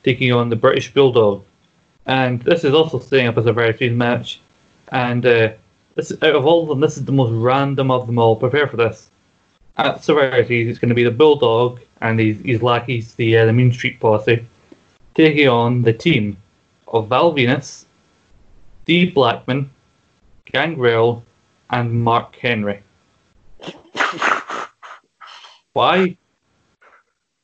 taking on the British Bulldog, and this is also setting up as a very fun match. And uh, this out of all of them, this is the most random of them all. Prepare for this. At Survivor Series, it's going to be the Bulldog and his, his lackeys, the uh, the Mean Street Posse, taking on the team of Val Venis, Steve Blackman, Gangrel, and Mark Henry. Why?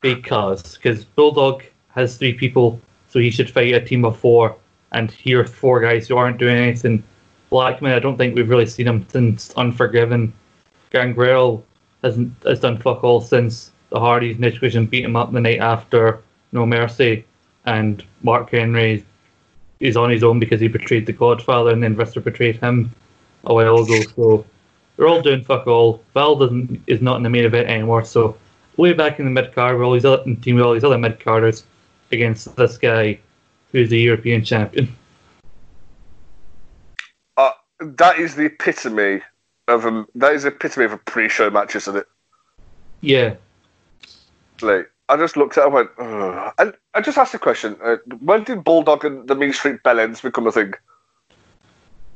Because because Bulldog has three people, so he should fight a team of four, and here are four guys who aren't doing anything. Blackman, I don't think we've really seen him since Unforgiven. Gangrel hasn't has done fuck all since the Hardys Edge beat him up the night after No Mercy, and Mark Henry is on his own because he betrayed the Godfather, and then Viscera betrayed him a while ago. So they're all doing fuck all. Val doesn't is not in the main event anymore. So way back in the mid card, with all these other team with all these other mid carders against this guy who's the European champion. Uh, that is the epitome of a that is the epitome of a pre-show match, isn't it? Yeah, Like, I just looked at it and went, Ugh. and I just asked a question: uh, When did Bulldog and the Mean Street Bellends become a thing?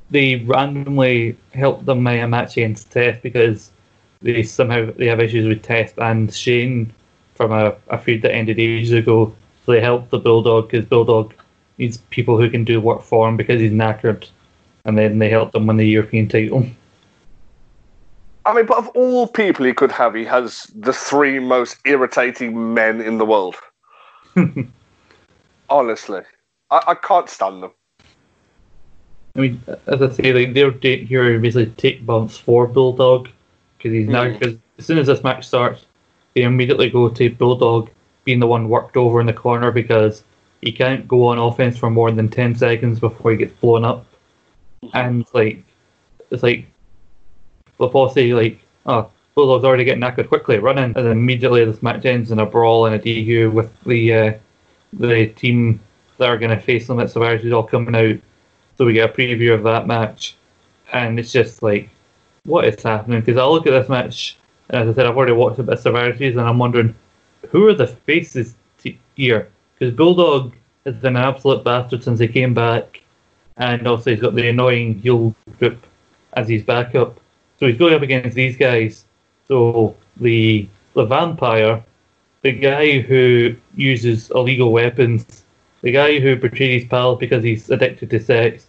they randomly helped them make a match against Test because they somehow they have issues with Test and Shane from a, a feud that ended ages ago. So they helped the Bulldog because Bulldog needs people who can do work for him because he's knackered, and then they helped him win the European title. I mean, but of all people he could have, he has the three most irritating men in the world. Honestly, I, I can't stand them. I mean, as I say, like they're here basically take bumps for Bulldog because he's now Mm. because as soon as this match starts, they immediately go to Bulldog being the one worked over in the corner because he can't go on offense for more than ten seconds before he gets blown up, and like it's like the boss say like, oh, Bulldog's already getting knackered quickly, running, in, and then immediately this match ends in a brawl and a DQ with the uh, the team that are going to face them at Survivor all coming out. So we get a preview of that match, and it's just like, what is happening? Because I look at this match, and as I said, I've already watched a bit of Survivor and I'm wondering, who are the faces t- here? Because Bulldog has been an absolute bastard since he came back, and also he's got the annoying heel group as his backup. So he's going up against these guys. So the the vampire, the guy who uses illegal weapons, the guy who betrayed his pal because he's addicted to sex,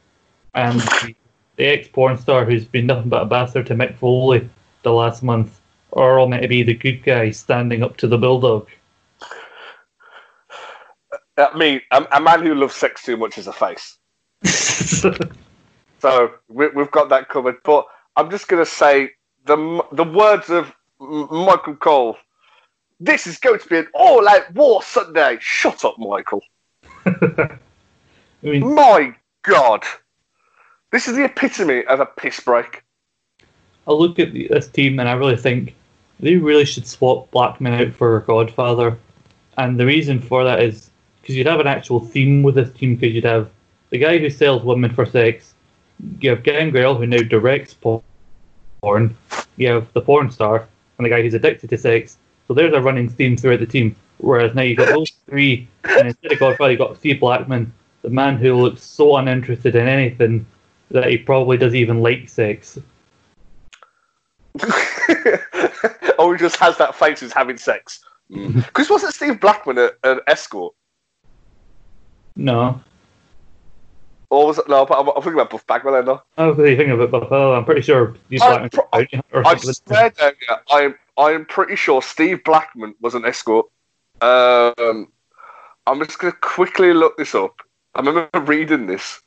and the, the ex porn star who's been nothing but a bastard to Mick Foley the last month are all meant to be the good guys standing up to the bulldog. I mean, a, a man who loves sex too much is a face. So we, we've got that covered. But I'm just going to say the the words of M- Michael Cole. This is going to be an all-out war Sunday. Shut up, Michael. I mean, My God, this is the epitome of a piss break. I look at the- this team and I really think they really should swap Blackman out for Godfather. And the reason for that is because you'd have an actual theme with this team because you'd have the guy who sells women for sex, you have Gangrel who now directs porn, you have the porn star, and the guy who's addicted to sex. So there's a running theme throughout the team. Whereas now you've got those three, and instead of Godfather, you've got Steve Blackman, the man who looks so uninterested in anything that he probably doesn't even like sex. or he just has that face who's having sex. Mm. Because wasn't Steve Blackman a, an escort? No. Or was it? No, but I'm, I'm thinking about Buff Bagwell then, no? I don't really think of it, but uh, I'm pretty sure Steve I- Blackman's pro- bounty hunter or I something. swear down here, I'm, I'm pretty sure Steve Blackman was an escort. Um, I'm just going to quickly look this up. I remember reading this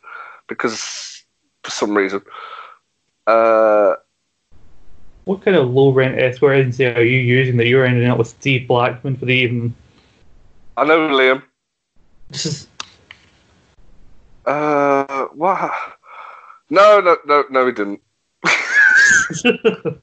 because for some reason. Uh, What kind of low rent escort agency are you using that you're ending up with Steve Blackman for the evening? I know Liam. This is Uh, what? No, no, no, no, he didn't.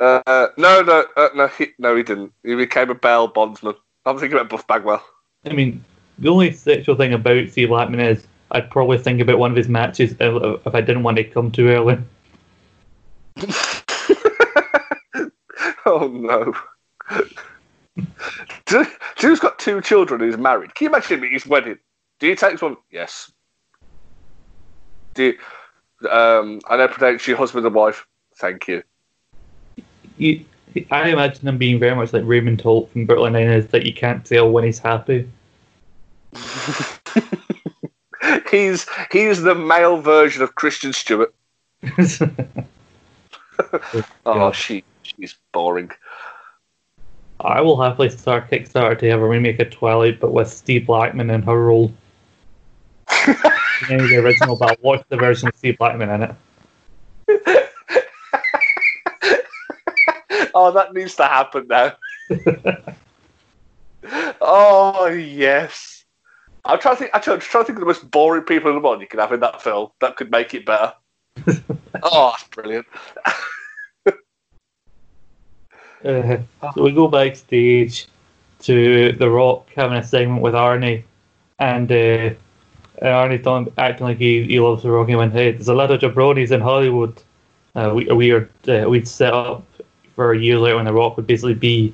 Uh, no, no, uh, no, he, no, he didn't. He became a bail bondsman. I'm thinking about Buff Bagwell. I mean, the only sexual thing about Steve Blackman is I'd probably think about one of his matches if I didn't want to come too early. oh no. Dude- Dude's got two children. He's married. Can you imagine him at his wedding? Do you take one? Yes. Do you, um, I know protect your husband and wife. Thank you. You, I imagine him being very much like Raymond Holt from Brooklyn Nine-Nine, that you can't tell when he's happy. he's he's the male version of Kristen Stewart. Oh, she she's boring. I will happily start Kickstarter to have a remake of Twilight, but with Steve Blackman in her role. The original, but I'll watch the version with Steve Blackman in it. oh, that needs to happen now. oh yes. I'm trying to think. Actually, I'm trying to think of the most boring people in the world you could have in that film that could make it better. oh, that's brilliant. Uh, so we go backstage to The Rock having a segment with Arnie, and uh, Arnie talking, acting like he, he loves The Rock. He went, "Hey, there's a lot of jabronis in Hollywood. Uh, we we are uh, we'd set up for a year later when The Rock would basically be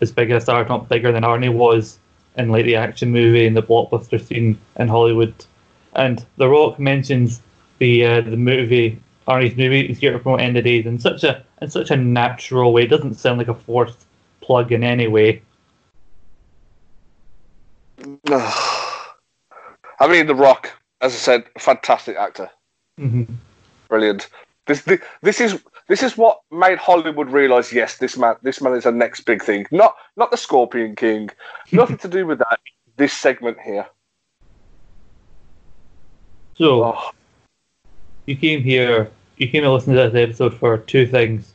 as big a star, not bigger than Arnie was in like the action movie and the blockbuster scene in Hollywood." And The Rock mentions the uh, the movie Arnie's movie is here to promote End of Days in such a in such a natural way. It doesn't sound like a forced plug in any way. I mean, The Rock, as I said, fantastic actor, hmm brilliant. This, this this is this is what made Hollywood realize yes, this man this man is the next big thing. Not not the Scorpion King, nothing to do with that. This segment here. So Oh, you came here, you came to listen to this episode for two things.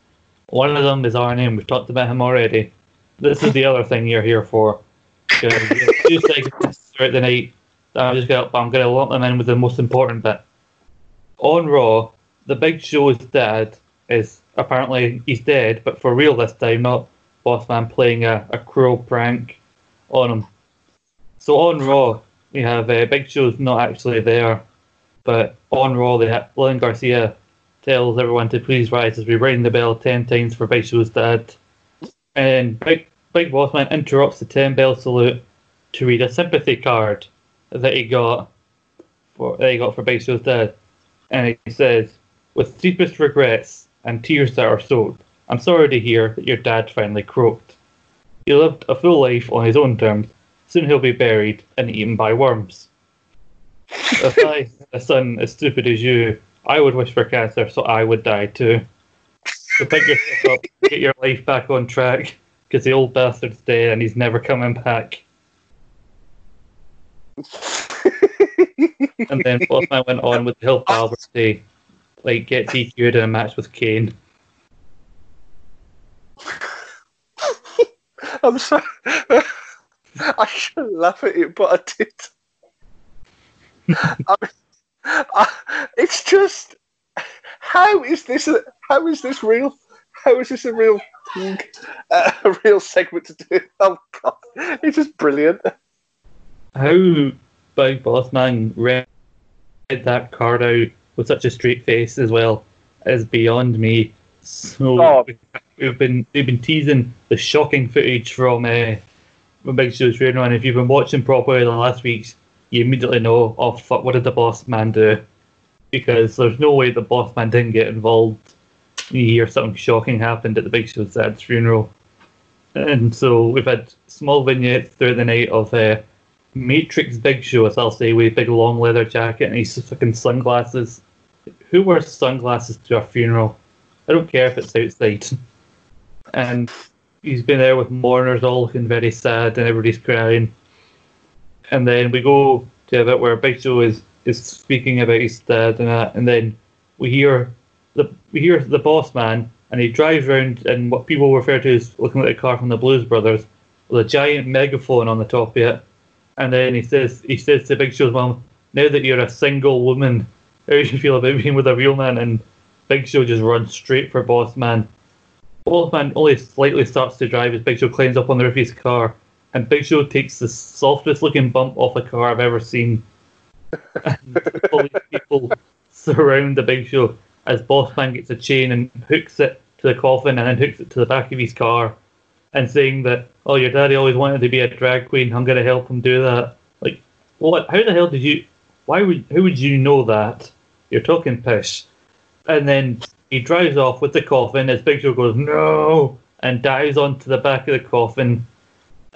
One of them is Arnie, and we've talked about him already. This is the other thing you're here for. 'Cause we have two segments throughout the night. I'm just gonna, I'm gonna lump them in with the most important bit. On Raw, the Big Show's dad is apparently he's dead, but for real this time, not Bossman playing a, a cruel prank on him. So on Raw, we have uh, Big Show's not actually there, but on Raw, they have Garcia tells everyone to please rise as we ring the bell ten times for Big Show's dad. And Big Big Bossman interrupts the ten bell salute to read a sympathy card that he got for that he got for Show's dad. And he says, With deepest regrets and tears that are soaked, I'm sorry to hear that your dad finally croaked. He lived a full life on his own terms. Soon he'll be buried and eaten by worms. if I had a son as stupid as you, I would wish for cancer so I would die too. So pick yourself up, get your life back on track, because the old bastard's dead and he's never coming back. And then Bossman went on with the Hill Albert to like get DQ'd in a match with Kane. I'm sorry. I should laugh at it, but I did. I mean, I, it's just how is this? A, how is this real? How is this a real thing? Uh, a real segment to do? Oh god, it's just brilliant. How Big Bossman read that card out with such a straight face as well is beyond me. So Oh. we've been we've been teasing the shocking footage from uh, from Big Show's funeral, and if you've been watching properly the last weeks, you immediately know, oh fuck, what did the boss man do? Because there's no way the boss man didn't get involved. You hear something shocking happened at the Big Show's dad's funeral. And so we've had small vignettes throughout the night of uh, Matrix Big Show, as I'll say, with a big long leather jacket and his fucking sunglasses. Who wears sunglasses to a funeral? I don't care if it's outside. And he's been there with mourners all looking very sad and everybody's crying. And then we go to a bit where Big Show is, is speaking about his dad and that, and then we hear the we hear the boss man and he drives around and what people refer to as looking like a car from the Blues Brothers with a giant megaphone on the top of it. And then he says he says to Big Show's mom, Now that you're a single woman, how do you feel about being with a real man? And Big Show just runs straight for Boss Man. Boss Man only slightly starts to drive as Big Show climbs up on the roof of his car, and Big Show takes the softest looking bump off a car I've ever seen. And all these people surround the Big Show as Boss Man gets a chain and hooks it to the coffin and then hooks it to the back of his car and saying that, oh, your daddy always wanted to be a drag queen, I'm going to help him do that. Like, what? How the hell did you, why would, how would you know that? You're talking pish. And then he drives off with the coffin as Big Show goes, no, and dives onto the back of the coffin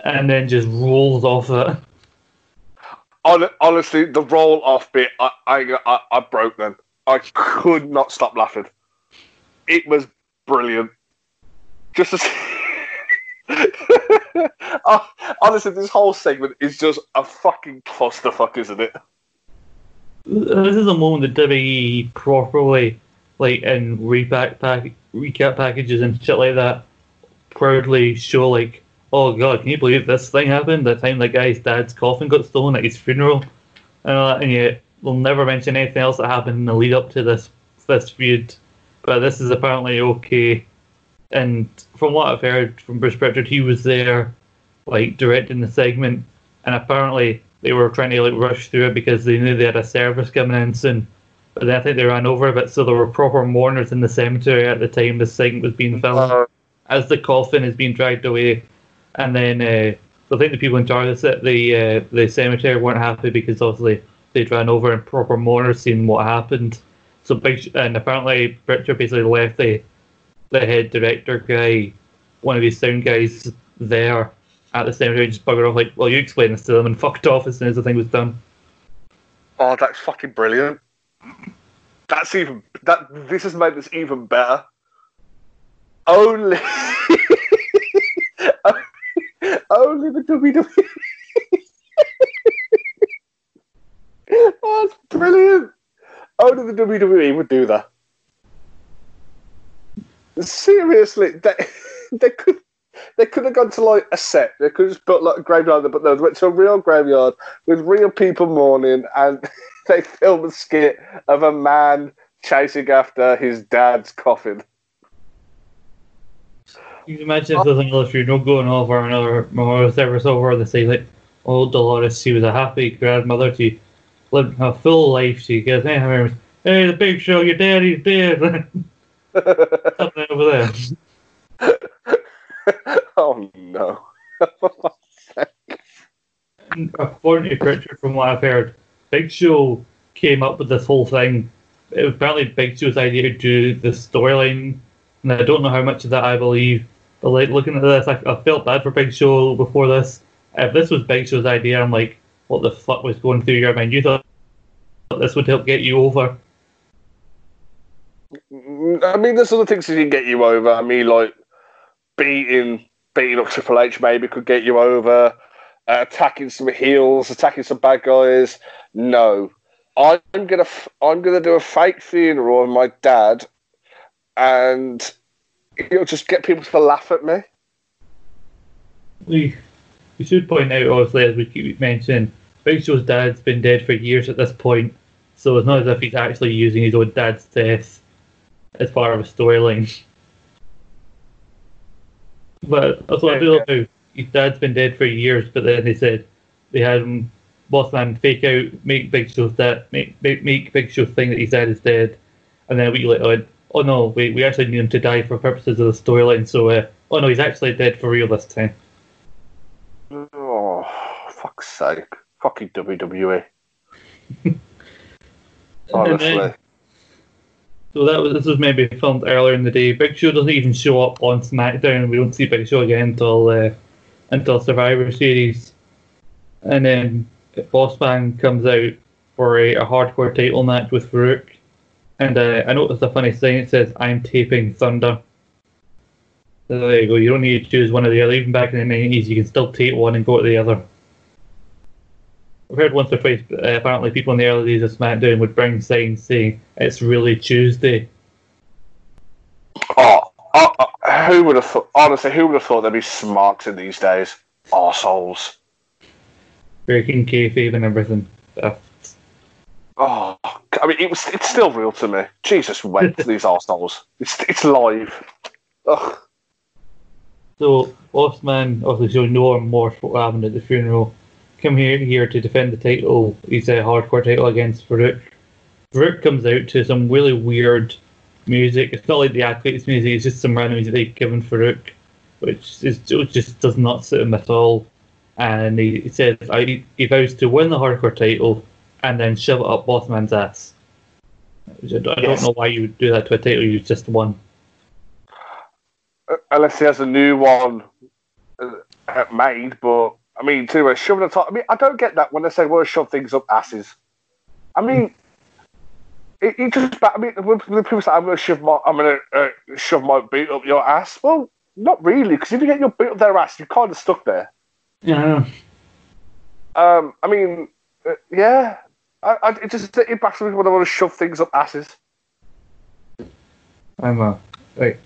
and then just rolls off it. Honestly, the roll off bit, I, I, I, broke then. I could not stop laughing. It was brilliant. Just as. Oh, Oh, honestly, this whole segment is just a fucking clusterfuck, isn't it? This is a moment that WWE properly, like in repack pack, recap packages and shit like that, proudly show like, oh god, can you believe this thing happened? The time that guy's dad's coffin got stolen at his funeral, and that, and yet they'll never mention anything else that happened in the lead up to this this feud. But this is apparently okay. And from what I've heard from Bruce Pritchard, he was there, like directing the segment, and apparently they were trying to like rush through it because they knew they had a service coming in soon. But then I think they ran over a bit, so there were proper mourners in the cemetery at the time this segment was being filmed Uh, as the coffin is being dragged away, and then uh, I think the people in charge of the the, uh, the cemetery weren't happy because obviously they'd ran over and proper mourners seeing what happened, So big, and apparently Pritchard basically left the the head director guy, one of his sound guys there at the same cemetery, just buggered off like, well, you explain this to them, and fucked off as soon as the thing was done. Oh, that's fucking brilliant. That's even that. This has made this even better. Only, only the WWE. that's brilliant. Only the WWE would do that. Seriously, they, they could they could have gone to like a set. They could have just built like a graveyard, but no, they went to a real graveyard with real people mourning, and they filmed a skit of a man chasing after his dad's coffin. You can imagine if there's another funeral going over another memorial service over, they say like, "Oh, Dolores, she was a happy grandmother. She lived a full life. She gets hey, hey, the big show, your daddy's dead." Something over there. oh no. According to Pritchard, from what I've heard, Big Show came up with this whole thing. It was apparently Big Show's idea to do the storyline, and I don't know how much of that I believe. But like looking at this, I, I felt bad for Big Show before this. If this was Big Show's idea, I'm like, what the fuck was going through your mind? You thought this would help get you over? I mean, there's other things that can get you over. I mean, like beating beating up Triple H maybe could get you over. Uh, attacking some heels, attacking some bad guys. No, I'm gonna I'm gonna do a fake funeral of my dad, and it'll just get people to laugh at me. We we should point out, obviously, as we keep mentioning, Big Show's dad's been dead for years at this point, so it's not as if he's actually using his own dad's death as far of a storyline. But that's what I do know. His dad's been dead for years, but then they said they had him boss man fake out, make Big Show's dad, make, make make Big Show think that his dad is dead, and then a week later, went, oh no, we we actually need him to die for purposes of the storyline. So, uh, oh no, he's actually dead for real this time. Oh, fuck's sake! Fucking WWE. Honestly. Then, so that was this was maybe filmed earlier in the day. Big Show doesn't even show up on SmackDown. We don't see Big Show again until uh, until Survivor Series, and then Boss Man comes out for a, a hardcore title match with Farouk. And uh, I noticed a funny thing. It says, "I'm taping Thunder." So there you go. You don't need to choose one or the other. Even back in the nineties, you can still tape one and go to the other. I've heard once or twice. Uh, apparently, people in the early days of SmackDown would bring signs saying it's really Tuesday. Oh, oh, oh, who would have thought? Honestly, who would have thought they'd be smart in these days? Arseholes. Breaking kayfabe and everything. Uh, Oh, I mean, it was, it's still real to me. Jesus, went to these arseholes. It's, it's live. Ugh. So, Bossman obviously showing no remorse for what happened at the funeral. Come here here to defend the title. He's a hardcore title against Farouk. Farouk comes out to some really weird music. It's not like the athletes' music. It's just some random music they've given Farouk, which is just does not suit him at all. And he, he says I, he vows to win the hardcore title and then shove it up Bossman's ass. I don't, Yes. know why you would do that to a title you just won. Uh, Unless he has a new one uh, made, but I mean, to a shove the top. I mean, I don't get that when they say, "Well, shove things up asses." I mean, it, it just. I mean, when people say, "I'm going to shove my, I'm going to uh, shove my boot up your ass," well, not really, because if you get your boot up their ass, you're kind of stuck there. Yeah. Um, I mean, uh, yeah, I, I, it just it backs me when I want to shove things up asses. I'm a like,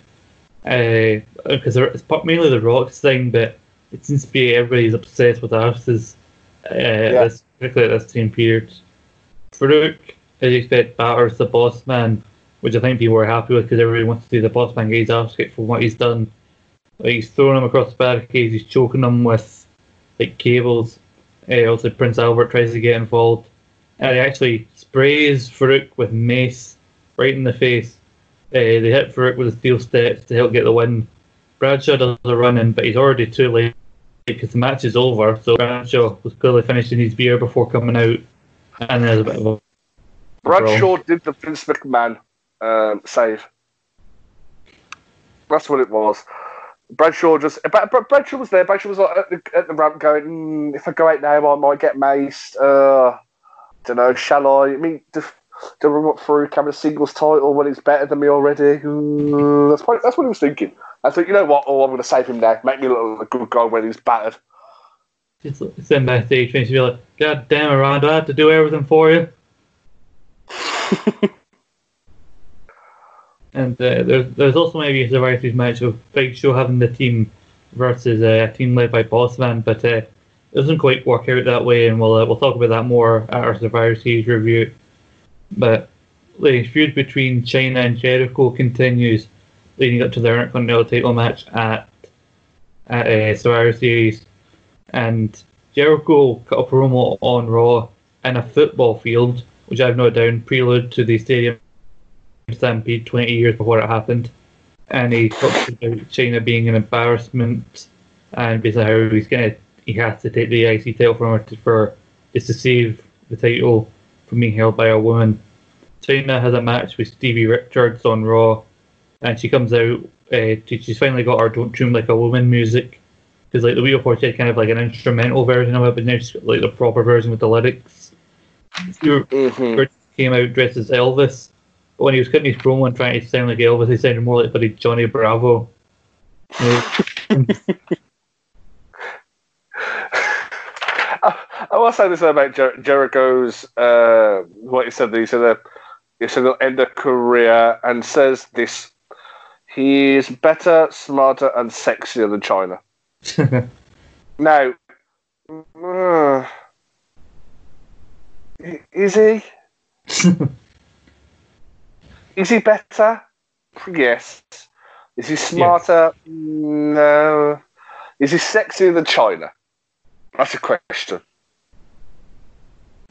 because it's part- mainly the Rocks thing, but it seems to be everybody's obsessed with asses. Uh, this, particularly at this time period. Farouk, as you expect, batters the boss man, which I think people are happy with because everybody wants to see the boss man get his ass kicked for what he's done. Like he's throwing him across the barricades, he's choking him with like cables. Uh, also, Prince Albert tries to get involved, and he actually sprays Farouk with mace right in the face. Uh, they hit Farouk with the steel steps to help get the win. Bradshaw does a run in, but he's already too late because the match is over. So Bradshaw was clearly finishing his beer before coming out, and there's a bit of a Bradshaw did the Vince McMahon um, save. That's what it was. Bradshaw just Bradshaw was there. Bradshaw was like at the, at the ramp going, mm, "If I go out now, I might get maced." Uh, don't know. Shall I? I mean, do, do I run through having a singles title when it's better than me already? Mm, that's probably, that's what he was thinking. I thought, you know what? Oh, I'm going to save him now. Make me look like a good guy when he's battered. Just send backstage, makes you be like, "God damn it, Ron! Do I have to do everything for you?" And uh, there's there's also maybe a Survivor Series match of Big Show having the team versus uh, a team led by Bossman, but uh, it doesn't quite work out that way, and we'll uh, we'll talk about that more at our Survivor Series review. But the feud between Chyna and Jericho continues, leading up to their Intercontinental title match at at uh, Survivor Series, and Jericho cut a promo on Raw in a football field, which I've noted down prelude to the stadium Stampede 20 years before it happened. And he talks about Chyna being an embarrassment and basically how he's gonna he has to take the IC title from her to, for just to save the title from being held by a woman. Chyna has a match with Stevie Richards on Raw, and she comes out. Uh, she's finally got her "Don't Dream Like a Woman" music because like the before she had kind of like an instrumental version of it, but now she's got like the proper version with the lyrics. Mm-hmm. Came out dressed as Elvis, but when he was cutting his promo and trying to sound like Elvis, he sounded more like buddy Johnny Bravo. I will say this about Jer- Jericho's uh, what he said. He said that he said he'll end a career and says this: he is better, smarter, and sexier than Chyna. now, uh, is he? Is he better? Yes. Is he smarter? Yes. No. Is he sexier than Chyna? That's a question.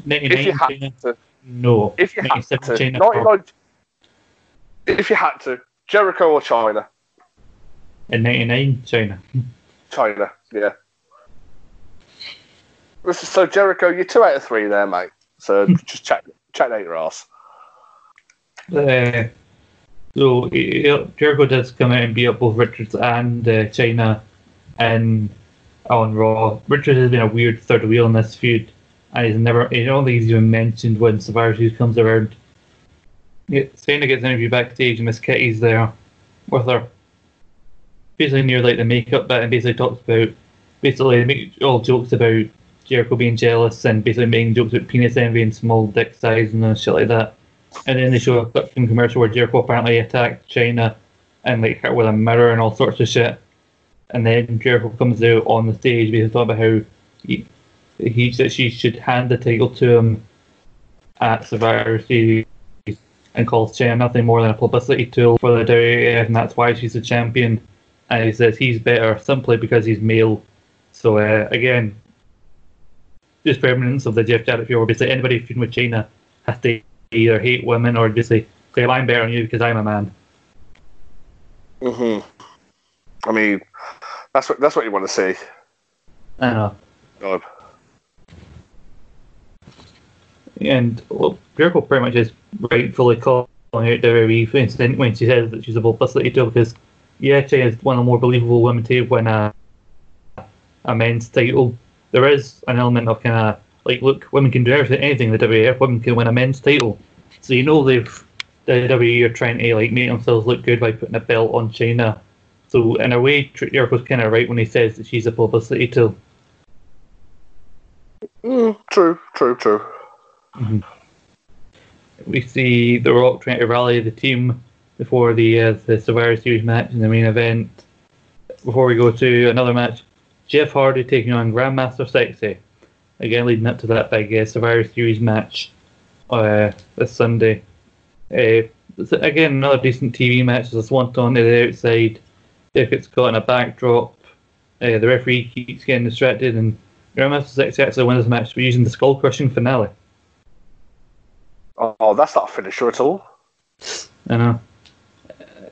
If you had to, no. If you had to, not, if you had to, Jericho or Chyna? In '99, Chyna. Chyna, yeah. So Jericho, you're two out of three there, mate. So just check check out your ass. Uh, so Jericho does come out and beat up both Richards and uh, Chyna and on Raw. Richards has been a weird third wheel in this feud, and he's never. I don't think he's even mentioned when Survivor Series comes around. Yeah, Chyna gets interviewed backstage, and Miss Kitty's there with her, basically near like the makeup bit, and basically talks about basically make all jokes about Jericho being jealous and basically making jokes about penis envy and small dick size and shit like that. And then they show a clip from commercial where Jericho apparently attacked Chyna and like hit with a mirror and all sorts of shit. And then Jericho comes out on the stage basically talking about how he, he she should hand the title to him at Survivor Series and calls Chyna nothing more than a publicity tool for the WWF, and that's why she's a champion. And he says he's better simply because he's male. So uh, again, just permanence of the Jeff Jarrett feud. Basically, anybody feuding with Chyna has to either hate women or just say, "Claim I'm better than you because I'm a man." Mhm. I mean, that's what that's what you want to see. I know. God. And well, Jericho pretty much is rightfully calling out WWE incident when she says that she's a publicity tool because yeah, she is one of the more believable women to win a a men's title. There is an element of kind of like, look, women can do everything, anything in the WWF. Women can win a men's title. So you know they've the WWE are trying to like make themselves look good by putting a belt on Chyna. So in a way, Jericho's kind of right when he says that she's a publicity tool. Mm, true, true, true. Mm-hmm. We see The Rock trying to rally the team before the uh, the Survivor Series match in the main event. Before we go to another match, Jeff Hardy taking on Grandmaster Sexay. again leading up to that big uh, Survivor Series match uh, this Sunday. Uh, again, another decent TV match. There's Swanton to the outside. If it's caught in a backdrop, uh, the referee keeps getting distracted, and Grandmaster Sexay actually wins the match by using the skull crushing finale. Oh, that's not a finisher at all. I know.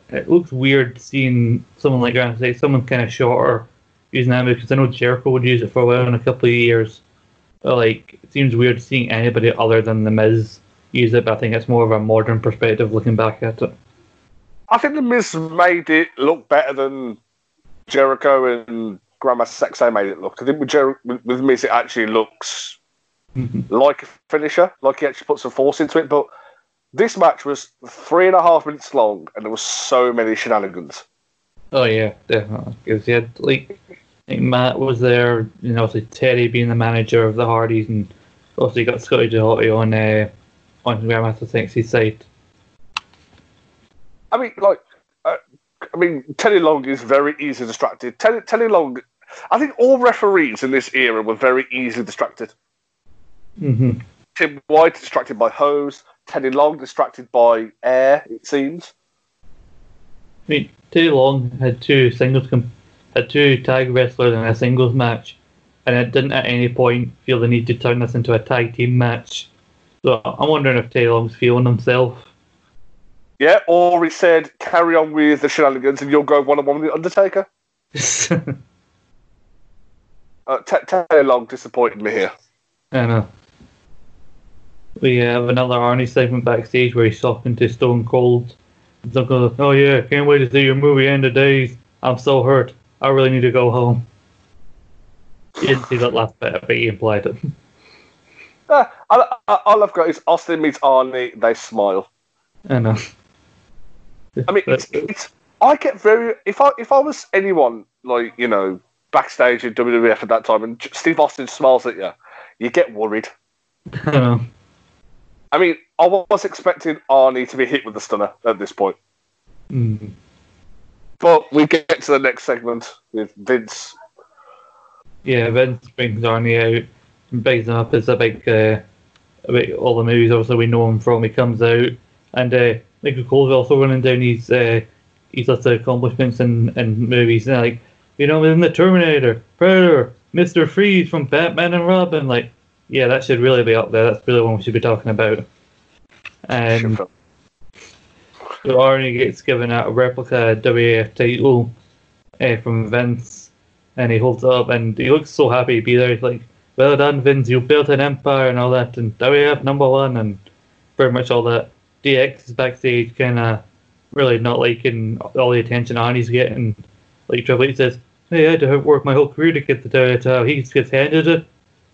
It looks weird seeing someone like Grandmaster Sexay, someone kind of shorter, using that because I know Jericho would use it for a while in a couple of years But, like it seems weird seeing anybody other than the Miz use it, but I think it's more of a modern perspective looking back at it. I think the Miz made it look better than Jericho and Grandmaster Sexay made it look. I think with, Jer- with, with Miz, it actually looks Mhm. like a finisher, like he actually put some force into it. But this match was three and a half minutes long, and there was so many shenanigans. Oh yeah, definitely. Because you had like, Matt was there, you know, obviously Terri being the manager of the Hardys, and obviously got Scotty 2 Hotty on uh, on Grandmaster Sexay's side. I mean, like, uh, I mean, Teddy Long is very easily distracted. Teddy, Teddy Long, I think all referees in this era were very easily distracted. Hmm Tim White distracted by hoes. Teddy Long distracted by air. It seems. I mean, Teddy Long had two singles, com- had two tag wrestlers in a singles match, and it didn't at any point feel the need to turn this into a tag team match. So I'm wondering if Teddy Long's feeling himself. Yeah, or he said, "Carry on with the shenanigans, and you'll go one on one with the Undertaker." Uh, Te- Teddy Long disappointed me here. I know. We have another Arnie segment backstage where he's talking to Stone Cold. He's like, oh yeah, can't wait to see your movie End of Days. I'm so hurt. I really need to go home. You didn't see that last bit, but he implied it. Uh, all, all I've got is Austin meets Arnie. They smile. I know. I mean, it's, it's. I get very. If I if I was anyone like you know backstage in WWF at that time, and Steve Austin smiles at you, you get worried. I know. I mean, I was expecting Arnie to be hit with the stunner at this point, Mm. but we get to the next segment with Vince. Yeah, Vince brings Arnie out and brings him up as a big, uh, about all the movies obviously we know him from. He comes out and uh, Michael Cole's also running down his uh, his of accomplishments and in movies. And like, you know, in the Terminator, Predator, Mister Freeze from Batman and Robin. Like, yeah, that should really be up there. That's really what we should be talking about. And so Arnie gets given out a replica WAF title uh, from Vince, and he holds it up, and he looks so happy to be there. He's like, "Well done, Vince! You built an empire and all that, and WAF number one, and pretty much all that." DX is backstage, kind of really not liking all the attention Arnie's getting. Like Triple H says, "Hey, I had to work my whole career to get the title. He gets handed it.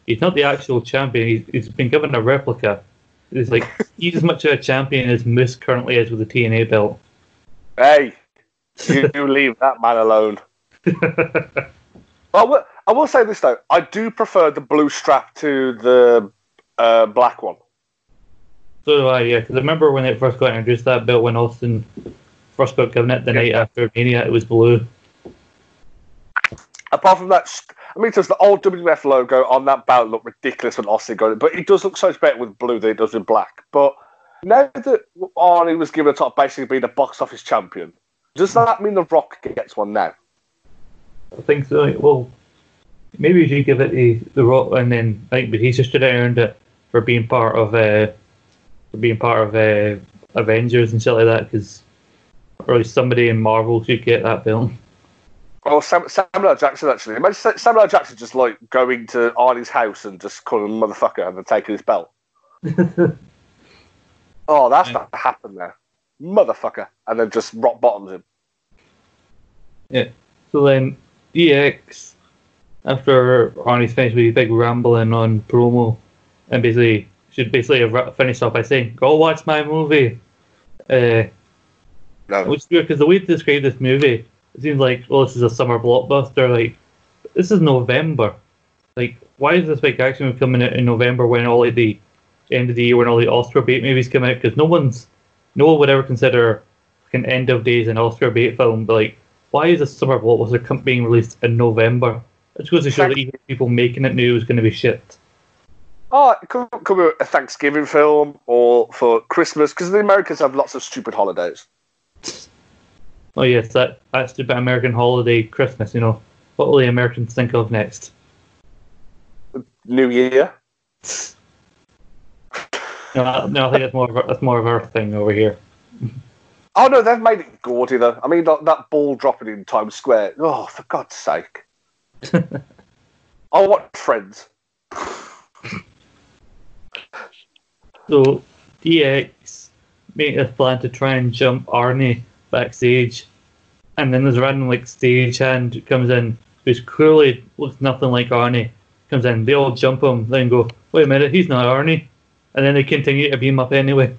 He's not the actual champion. He's, he's been given a replica." It's like he's as much of a champion as Moose currently is with the TNA belt. Hey, you, you leave that man alone. I will, I will say this though, I do prefer the blue strap to the uh, black one. So do I, yeah. Because I remember when it first got introduced, that belt when Austin first got given it the Yeah. night after Mania, it was blue. Apart from that, st- I mean, does the old WWF logo on that belt look ridiculous when Austin got it? But it does look so much better with blue than it does with black. But now that Arnie was given a top, basically being a box office champion, does that mean The Rock gets one now? I think so. Well, maybe you give it the the Rock, and then I think but he's just earned it for being part of uh, for being part of uh, Avengers and shit like that. Because or somebody in Marvel should get that belt. Oh, Sam, Samuel L. Jackson actually. Imagine Sa- Samuel L. Jackson just like going to Arnie's house and just calling him motherfucker and then taking his belt. Oh, that's Yeah. not to happen there. Motherfucker. And then just rock bottoms him. Yeah. So then DX, after Arnie's finished with his big rambling on promo, and basically should basically have finished off by saying, "Go watch my movie." Uh, No. which is weird because the way to describe this movie, it seems like, well, this is a summer blockbuster. Like, this is November. Like, why is this big action movie coming out in November when all like the end of the year when all the Oscar bait movies come out? Because no one's, no one would ever consider an end of days an Oscar bait film. But like, why is a summer blockbuster being released in November? It just goes to show that even people making it knew it was going to be shit. Oh, it could could be a Thanksgiving film or for Christmas because the Americans have lots of stupid holidays. Oh yes, that that's the American holiday Christmas. You know, what will the Americans think of next? New Year. No, no, I think that's more of a, that's more of our thing over here. Oh no, they've made it gaudy though. I mean, that, that ball dropping in Times Square. Oh, for God's sake! Oh, I want friends. So DX make a plan to try and jump Arnie backstage, and then there's a random like stagehand comes in, who's clearly looks nothing like Arnie. Comes in, they all jump him, then go, wait a minute, he's not Arnie, and then they continue to beat him up anyway.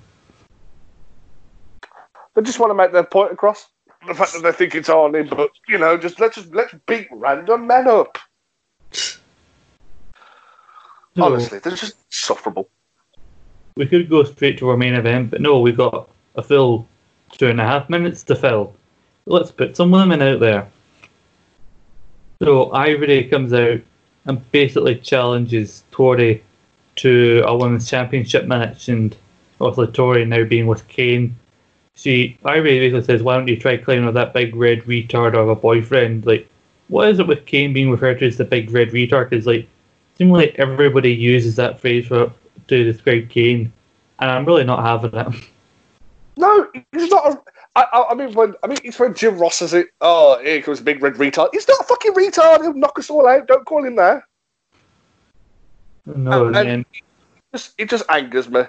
They just want to make their point across. The fact that they think it's Arnie, but you know, just let's just let's beat random men up. Honestly, they're just insufferable. we could go straight to our main event, but no, we've got a full two and a half minutes to fill. Let's put some women out there. So Ivory comes out and basically challenges Tori to a women's championship match, and obviously Tori now being with Kane. She Ivory basically says, "Why don't you try claiming with that big red retard of a boyfriend?" Like, what is it with Kane being referred to as the big red retard? Because like, seemingly everybody uses that phrase for to describe Kane, and I'm really not having it. No, he's not. A, I, I, I mean, when I mean, it's when Jim Ross says it. Oh, here comes a big red retard. He's not a fucking retard. He'll knock us all out. Don't call him that. No, And- and, Just, it just angers me.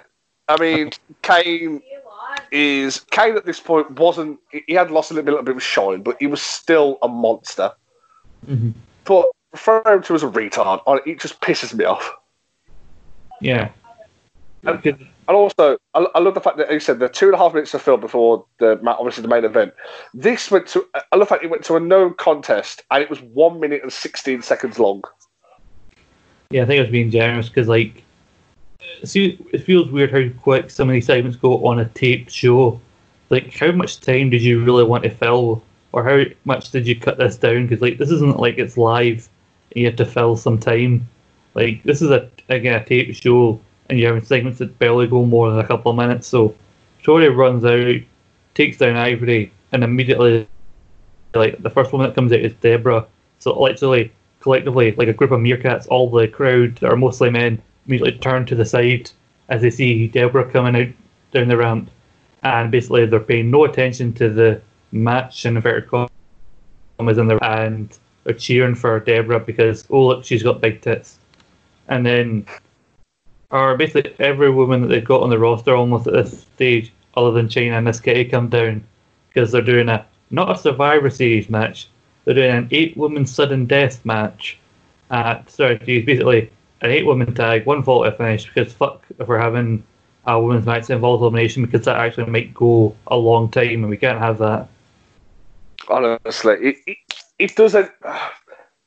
I mean, Kane is Kane at this point wasn't. he- He had lost a little, bit of shine, but he was still a monster. Mhm. But referring to him as a retard, I- it just pisses me off. yeah. And- Because- And also, I, I love the fact that he said the two and a half minutes of film before the obviously the main event. This went to. I love the fact it went to a no contest, and it was one minute and sixteen seconds long. Yeah, I think I was being generous because, like, see, it feels weird how quick some of these segments go on a taped show. Like, how much time did you really want to fill, or how much did you cut this down? Because, like, this isn't like it's live you have to fill some time. Like, this is a again a taped show, and you're having segments that barely go more than a couple of minutes. So, Tori runs out, takes down Ivory, and immediately, like, the first woman that comes out is Debra. So, literally, collectively, like a group of meerkats, all the crowd that are mostly men immediately turn to the side as they see Debra coming out down the ramp, and basically they're paying no attention to the match in inverted commas in the and they're cheering for Debra because oh look she's got big tits, and then or basically every woman that they've got on the roster almost at this stage, other than Chyna and Miss come down because they're doing a not a Survivor Series match, they're doing an eight woman sudden death match at geez, basically an eight woman tag, one vault to finish because fuck if we're having a women's match that elimination because that actually might go a long time and we can't have that. Honestly, it it, it doesn't.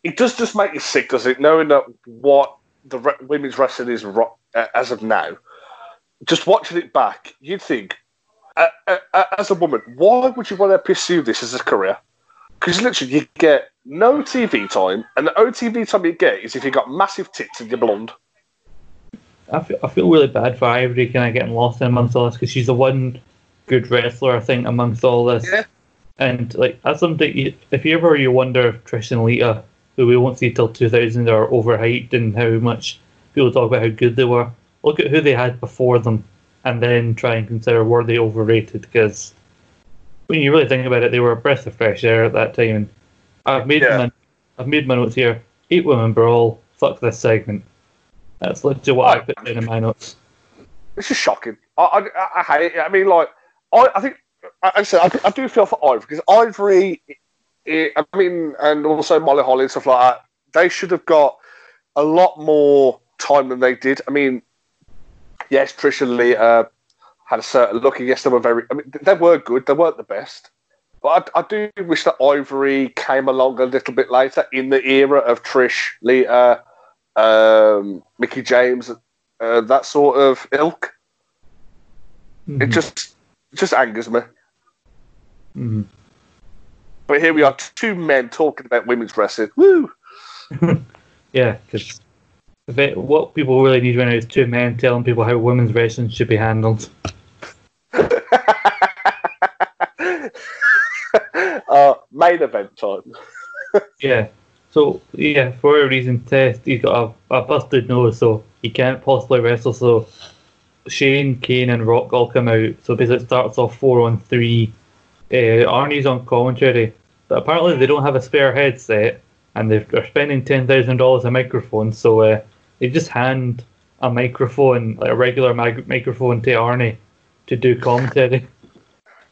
It does just make you sick, does it? Knowing that what the re- women's wrestling is ro- as of now, just watching it back, you'd think, uh, uh, uh, as a woman, why would you want to pursue this as a career? Because literally, you get no TV time, and the only TV time you get is if you've got massive tits and you're blonde. I feel, I feel really bad for Ivory kind of getting lost in amongst all this because she's the one good wrestler I think amongst all this. Yeah. And like that's something. You, if you ever you wonder if Trish and Lita, who we won't see till 2000, are overhyped and how much people talk about how good they were, look at who they had before them, and then try and consider were they overrated? Because when you really think about it, they were a breath of fresh air at that time. And I've made Yeah. my, I've made my notes here. Eight women brawl. Fuck this segment. That's literally what I Right. put in my notes. It's just shocking. I, I, I hate it. I mean, like, I, I think, I, I said, I, I do feel for Ivory because Ivory, eh, I mean, and also Molly Holly and stuff like that, they should have got a lot more time than they did. I mean, yes, Trish and Lee uh, had a certain look, and yes, they were very, I mean, they were good, they weren't the best. But I, I do wish that Ivory came along a little bit later in the era of Trish, Lita, um, Mickie James, uh, that sort of ilk. It Mhm. just it just angers me. Mhm. But here we are, two men talking about women's wrestling. Woo! Yeah, because what people really need right now is two men telling people how women's wrestling should be handled. uh, main event time. Yeah. So yeah, for whatever reason, Test he's got a, a busted nose, so he can't possibly wrestle. So Shane, Kane, and Rock all come out. So basically, it starts off four on three. Uh, Arnie's on commentary, but apparently they don't have a spare headset, and they're, they're spending ten thousand dollars a microphone. So uh, they just hand a microphone, like a regular mag- microphone, to Arnie to do commentary.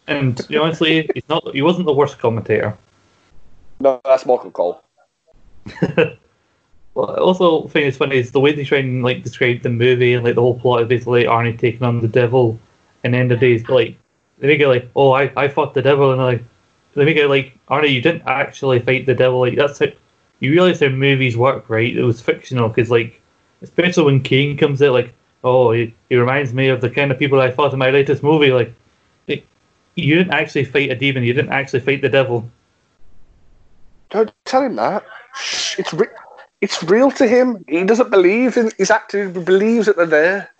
And honestly, he's not. He wasn't the worst commentator. No, that's Michael Cole. well, I also think it's funny is the way they try and like describe the movie and like the whole plot is basically Arnie taking on the devil, and then the days like they make it like, oh, I, I fought the devil, and like they make it like Arnie, you didn't actually fight the devil. Like that's it. You realize how movies work, right? It was fictional because like, especially when Kane comes out, like, oh, he, he reminds me of the kind of people I fought in my latest movie. Like, it, you didn't actually fight a demon. You didn't actually fight the devil. Don't tell him that. It's re- it's real to him. He doesn't believe in his acting. He believes that they're there.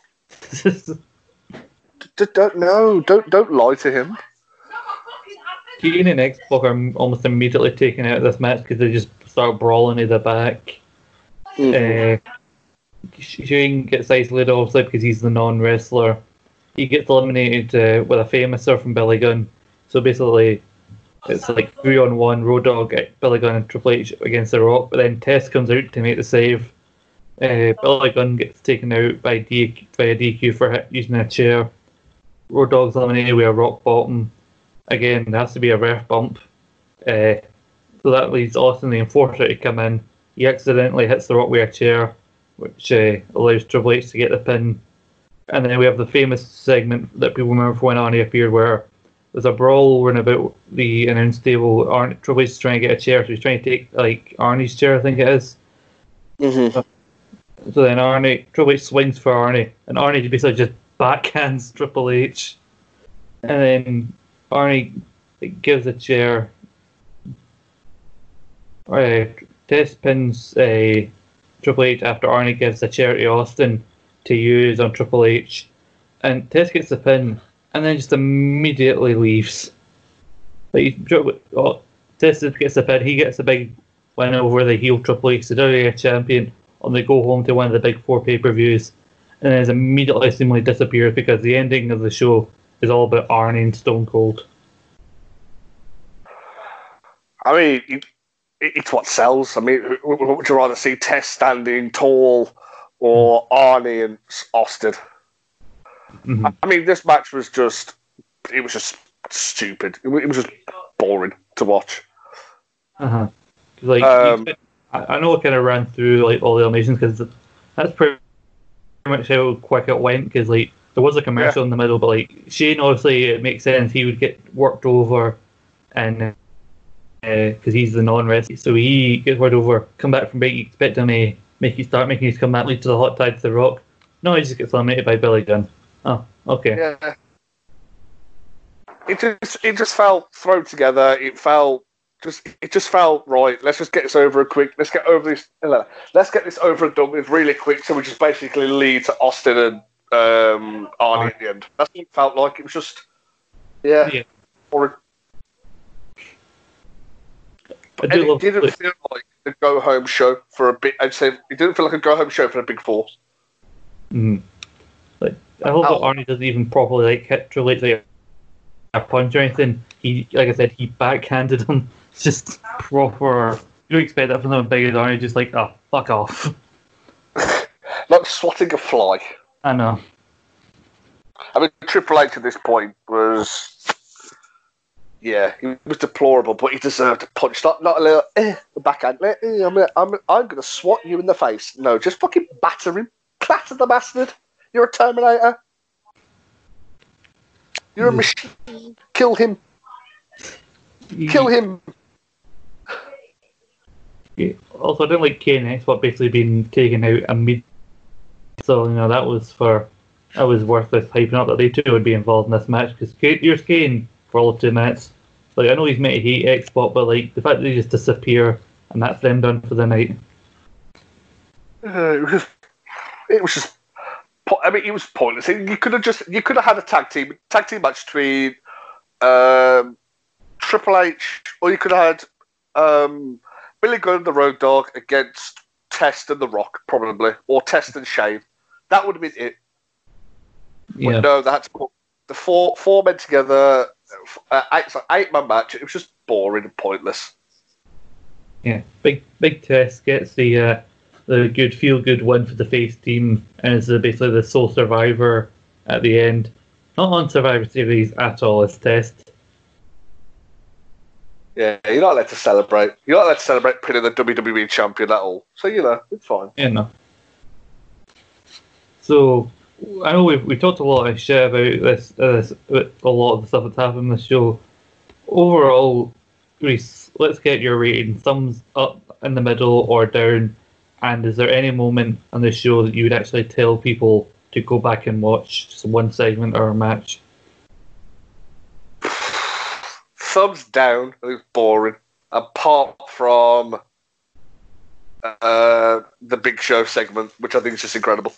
D- don't no. Don't don't lie to him. Kane and X Pac are almost immediately taken out of this match because they just start brawling at the back. Mm-hmm. Uh, Shane gets isolated obviously because he's the non wrestler. He gets eliminated uh, with a Fameasser from Billy Gunn. So basically, it's like three on one, Road Dog, Billy Gunn, and Triple H against The Rock. But then Test comes out to make the save. Uh, Billy Gunn gets taken out by, D- by a DQ for using a chair. Road Dog's eliminated with a rock bottom. Again, there has to be a ref bump. Uh, so that leaves Austin the enforcer to come in. He accidentally hits the rock with a chair, which uh, allows Triple H to get the pin. And then we have the famous segment that people remember from when Arnie appeared, where there's a brawl running about the announce table. Arnie, Triple H is trying to get a chair, so he's trying to take like Arnie's chair, I think it is. Mm-hmm. So then Arnie, Triple H swings for Arnie, and Arnie basically just backhands Triple H, and then Arnie gives a chair. Uh, Test pins uh, Triple H after Arnie gives a chair to Austin to use on Triple H, and Test gets the pin and then just immediately leaves. Like oh, Test gets the pin, he gets a big win over the heel Triple H, the WWE champion, and they go home to one of the big four pay per views, and then immediately seemingly disappears because the ending of the show is all about Arnie and Stone Cold. I mean, it's what sells. I mean, would you rather see Test standing tall or Arnie and Austin? Mm-hmm. I mean, this match was just, it was just stupid. It was just boring to watch. Uh huh. Like, um, I know I kind of ran through like all the eliminations because that's pretty much how quick it went. Because like there was a commercial yeah. in the middle, but like Shane, obviously, it makes sense. He would get worked over, and because uh, he's the non-wrestler, so he gets word over, come back from break, you expect him to make you start making his comeback, lead to the hot tide to the Rock. No, he just gets eliminated by Billy Gunn. Oh, okay. Yeah. It just it just felt thrown together. It felt just it just felt right. Let's just get this over quick. Let's get over this. Let's get this over and done with really quick. So we just basically lead to Austin and um, Arnie at the end. That's what it felt like. It was just yeah. yeah. Or, and it didn't feel like a go home show for a bit. I'd say it didn't feel like a go home show for a big four. Mm. Like I hope that Arnie doesn't even properly like hit Triple H like a punch or anything. He, like I said, he backhanded him. It's just proper. You don't expect that from them big as Arnie. Just like, oh, fuck off. like swatting a fly. I know. I mean, Triple H at this point was yeah, he was deplorable, but he deserved a punch. Not, not a little eh, backhand. Eh, I'm, I'm, I'm going to swat you in the face. No, just fucking batter him. Clatter the bastard. You're a Terminator. You're a machine. Kill him. Kill him. Yeah. Also, I don't like Kane X, but basically being taken out immediately. So, you know, that was for. That was worth this hyping up that they two would be involved in this match because you're Kane for all of two minutes. Like I know he's meant to hate X Pac, but like the fact that they just disappear and that's them done for the night. Uh, it was, it was just. I mean, it was pointless. You could have just you could have had a tag team tag team match between um, Triple H, or you could have had um, Billy Gunn the Road Dog against Test and The Rock, probably, or Test and Shane. That would have been it. Yeah. But no, they had to put the four four men together uh, eight, man match. It was just boring and pointless. Yeah, big big test gets the uh, the good feel good win for the face team, and it's basically the sole survivor at the end. Not on Survivor Series at all. as test. Yeah, you're not allowed to celebrate. You're not allowed to celebrate pinning the WWE champion at all. So you know, it's fine. Yeah, no. So I know we've, we talked a lot of shit about this, uh, this a lot of the stuff that's happened in the show. Overall, Reese, let's get your rating. Thumbs up in the middle or down. And is there any moment on the show that you would actually tell people to go back and watch just one segment or a match? Thumbs down. It was boring. Apart from uh, the Big Show segment, which I think is just incredible.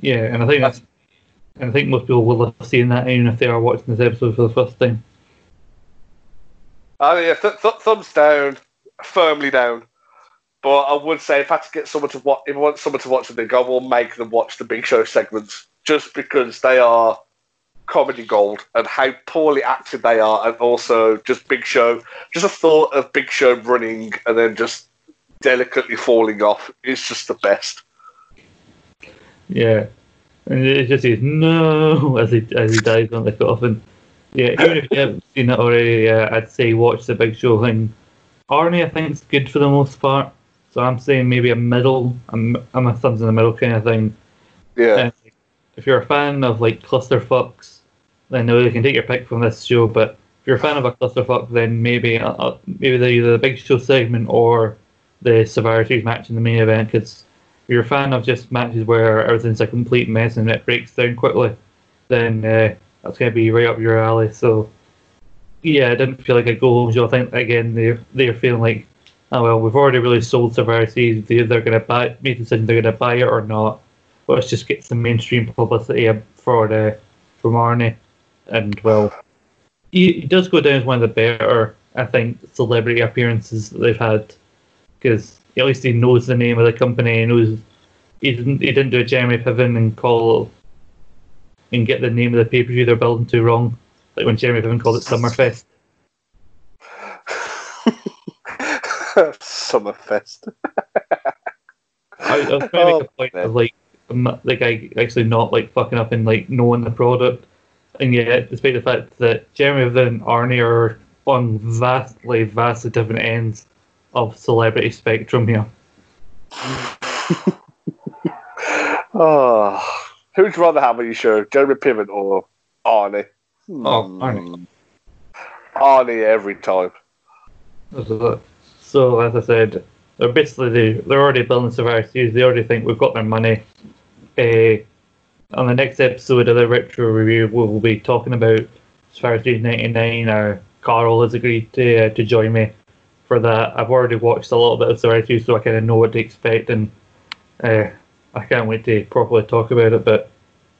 Yeah, and I think that's, and I think most people will have seen that even if they are watching this episode for the first time. Uh, yeah, th- th- thumbs down, firmly down. But I would say if I had to get someone to watch, if I want someone to watch the big, I will make them watch the Big Show segments just because they are comedy gold and how poorly acted they are, and also just Big Show. Just a thought of Big Show running and then just delicately falling off is just the best. Yeah, and it just says no as he as he dies on the coffin. Yeah, even if you haven't seen it already, uh, I'd say watch the Big Show thing. Arnie, I think, is good for the most part. So I'm saying maybe a middle. I'm I'm a thumbs in the middle kind of thing. Yeah. Uh, if you're a fan of like clusterfucks, then no, you can take your pick from this show. But if you're a fan of a clusterfuck, then maybe uh, uh, maybe the either the Big Show segment or the Series match in the main event. Because you're a fan of just matches where everything's a complete mess and it breaks down quickly, then uh, that's going to be right up your alley. So yeah, I didn't feel like a go home show. I think again they're they're feeling like, oh well, we've already really sold Survivor Series. They, they're going to buy, make the decision they're going to buy it or not. Let's just get some mainstream publicity for the from Arnie, and well, he, he does go down as one of the better, I think, celebrity appearances that they've had because at least he knows the name of the company. He knows he didn't he didn't do a Jeremy Piven and call and get the name of the pay per view they're building to wrong, like when Jeremy Piven called it Summerfest. Summerfest. I, I was trying to make Oh, a point man. of like the guy actually not like fucking up and like knowing the product, and yet despite the fact that Jeremy Piven and Arnie are on vastly, vastly different ends of celebrity spectrum here. Oh, who'd you rather have on your show, Jeremy Piven or Arnie? Oh. Arnie. Arnie every time. So as I said, they're basically they, they're already building Survivor Series. They already think we've got their money. Uh, on the next episode of the retro review, we will be talking about Survivor Series '99. Uh, Carl has agreed to uh, to join me for that. I've already watched a little bit of Survivor Series, so I kind of know what to expect, and uh, I can't wait to properly talk about it. But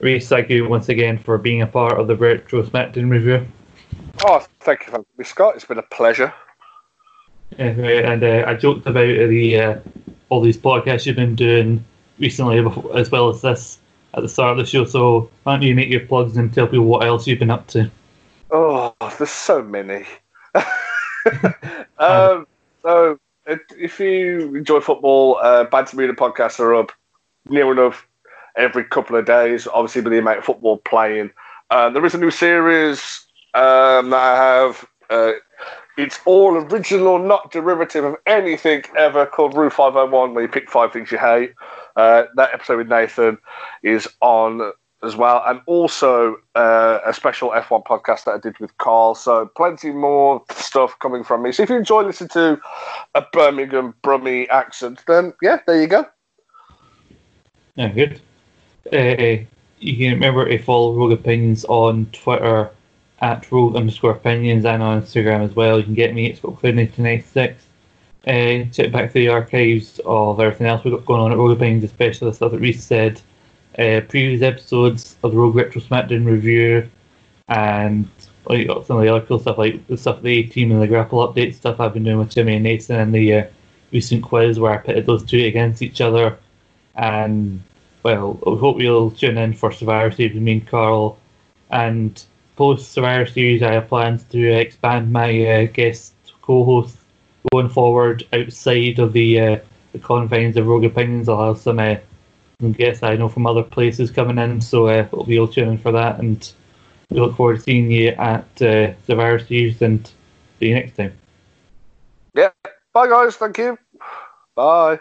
Reese, thank you once again for being a part of the retro SmackDown review. Oh, thank you for me, Scott. It's been a pleasure. Anyway, and uh, I joked about the uh, all these podcasts you've been doing recently, as well as this at the start of the show. So why don't you make your plugs and tell people what else you've been up to? Oh, there's so many. um, so, if- you enjoy football, uh, Media podcasts are up near enough every couple of days, obviously, with the amount of football playing. Uh, there is a new series um, that I have. Uh, it's all original, not derivative of anything ever, called Rule 501, where you pick five things you hate. Uh, that episode with Nathan is on as well, and also uh, a special F1 podcast that I did with Carl. So plenty more stuff coming from me. So if you enjoy listening to a Birmingham Brummy accent, then yeah, there you go. Yeah, good. Uh, you can remember to follow Rogue Opinions on Twitter at Rogue underscore Opinions and on Instagram as well. You can get me at Spoke1996. Uh, check back through the archives of everything else we've got going on at Rogue Opinions, especially the stuff that Reese said. Uh, previous episodes of the Rogue Retro SmackDown review and like some of the other cool stuff like the stuff the A team and the grapple update stuff I've been doing with Jimmy and Nathan and the uh, recent quiz where I pitted those two against each other. And well, I hope you'll tune in for Survivor Series with me and Carl. And post Survivor Series, I have plans to expand my uh, guest co-host going forward outside of the uh, the confines of Rogue Opinions. I'll have some, some guests I know from other places coming in, so uh, we'll be all tuning for that. And we look forward to seeing you at uh, Survivor Series and see you next time. Yeah. Bye, guys. Thank you. Bye.